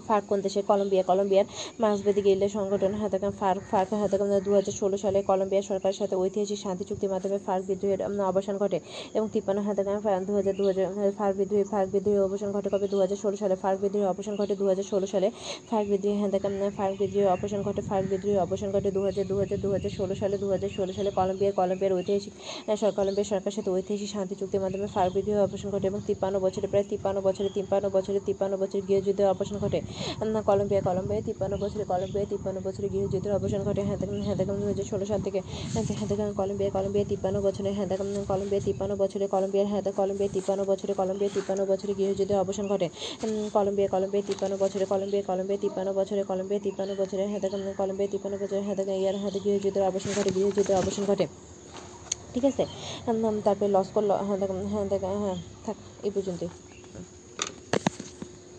ফার্ক কোন দেশে? কলম্বিয়া। কলম্বিয়ার মার্ক্সবাদী গেরিলা সংগঠন হাতাকাম ফার্ক ফার্ক হাতাকাম দু হাজার ষোলো সালে কলম্বিয়া সরকারের সাথে ঐতিহাসিক শান্তি চুক্তির মাধ্যমে ফার্ক বিদ্রোহের অবসান ঘটে এবং তিপ্পান্ন হাতাকাম দু হাজার দু হাজার ফার্ক বিদ্রোহী ফার্ক বিদ্রোহের অবসান ঘটে। কবে? দু হাজার ষোলো সালে ফার্ক বিদ্রোহের অবসান ঘটে। দু হাজার ষোলো সালে ফার্ক বিদ্রোহী হাতাকাম ফার্ক বিদ্রোহের অবসান ঘটে। ফার্ক বিদ্রোহের অবসান ঘটে দু হাজার দু হাজার দু হাজার ষোলো সালে। দু হাজার ষোলো সালে কলম্বিয়া কলম্বিয়ার ঐতিহাসিক আহ, সর- কলম্বিয়া সরকারের সাথে ঐতিহাসিক শান্তি চুক্তির মাধ্যমে ফার্ক বিদ্রোহের অবসান ঘটে এবং তিপ্পান্ন বছরে প্রায় তিপ্পান্ন বছরে তিপ্পান্ন বছরে তিপ্পান্ন বছর গৃহযুদ্ধের অবসান ঘটে। কলম্বিয়া কলম্বিয়া তিপ্পান্ন বছরে কলম্বিয়া তিপ্পান্ন বছরে গৃহযুদ্ধের অবসান ঘটে হ্যাঁ হ্যাঁ দু হাজার ষোলো সাল থেকে হ্যাঁ কলম্বিয়া কলম্বিয়া তিপ্পান্ন বছরে হ্যাঁ কলম্বিয়া তিপ্পান্ন বছরে কলম্বিয়ার হ্যাঁ কলম্বিয়া তিপ্পান্ন বছরে কলম্বিয়া তিপ্পান্ন বছরে গৃহযুদ্ধের অবসান ঘটে কলম্বিয়া কলম্বিয়া তিপ্পান্ন বছরে কলম্বিয়া কলম্বিয়া তিপ্পান্ন বছরে কলম্বিয়া তিপ্পান্ন বছরে হ্যাঁ কলম্বিয়া তিপ্পান্ন বছরে হ্যাঁ ইয়ার হাতে গৃহযুদ্ধের অবসান ঘটে গৃহযুদ্ধের অবসান ঘটে ঠিক আছে তারপরে লস্কর হ্যাঁ হ্যাঁ হ্যাঁ থাক এই পর্যন্তই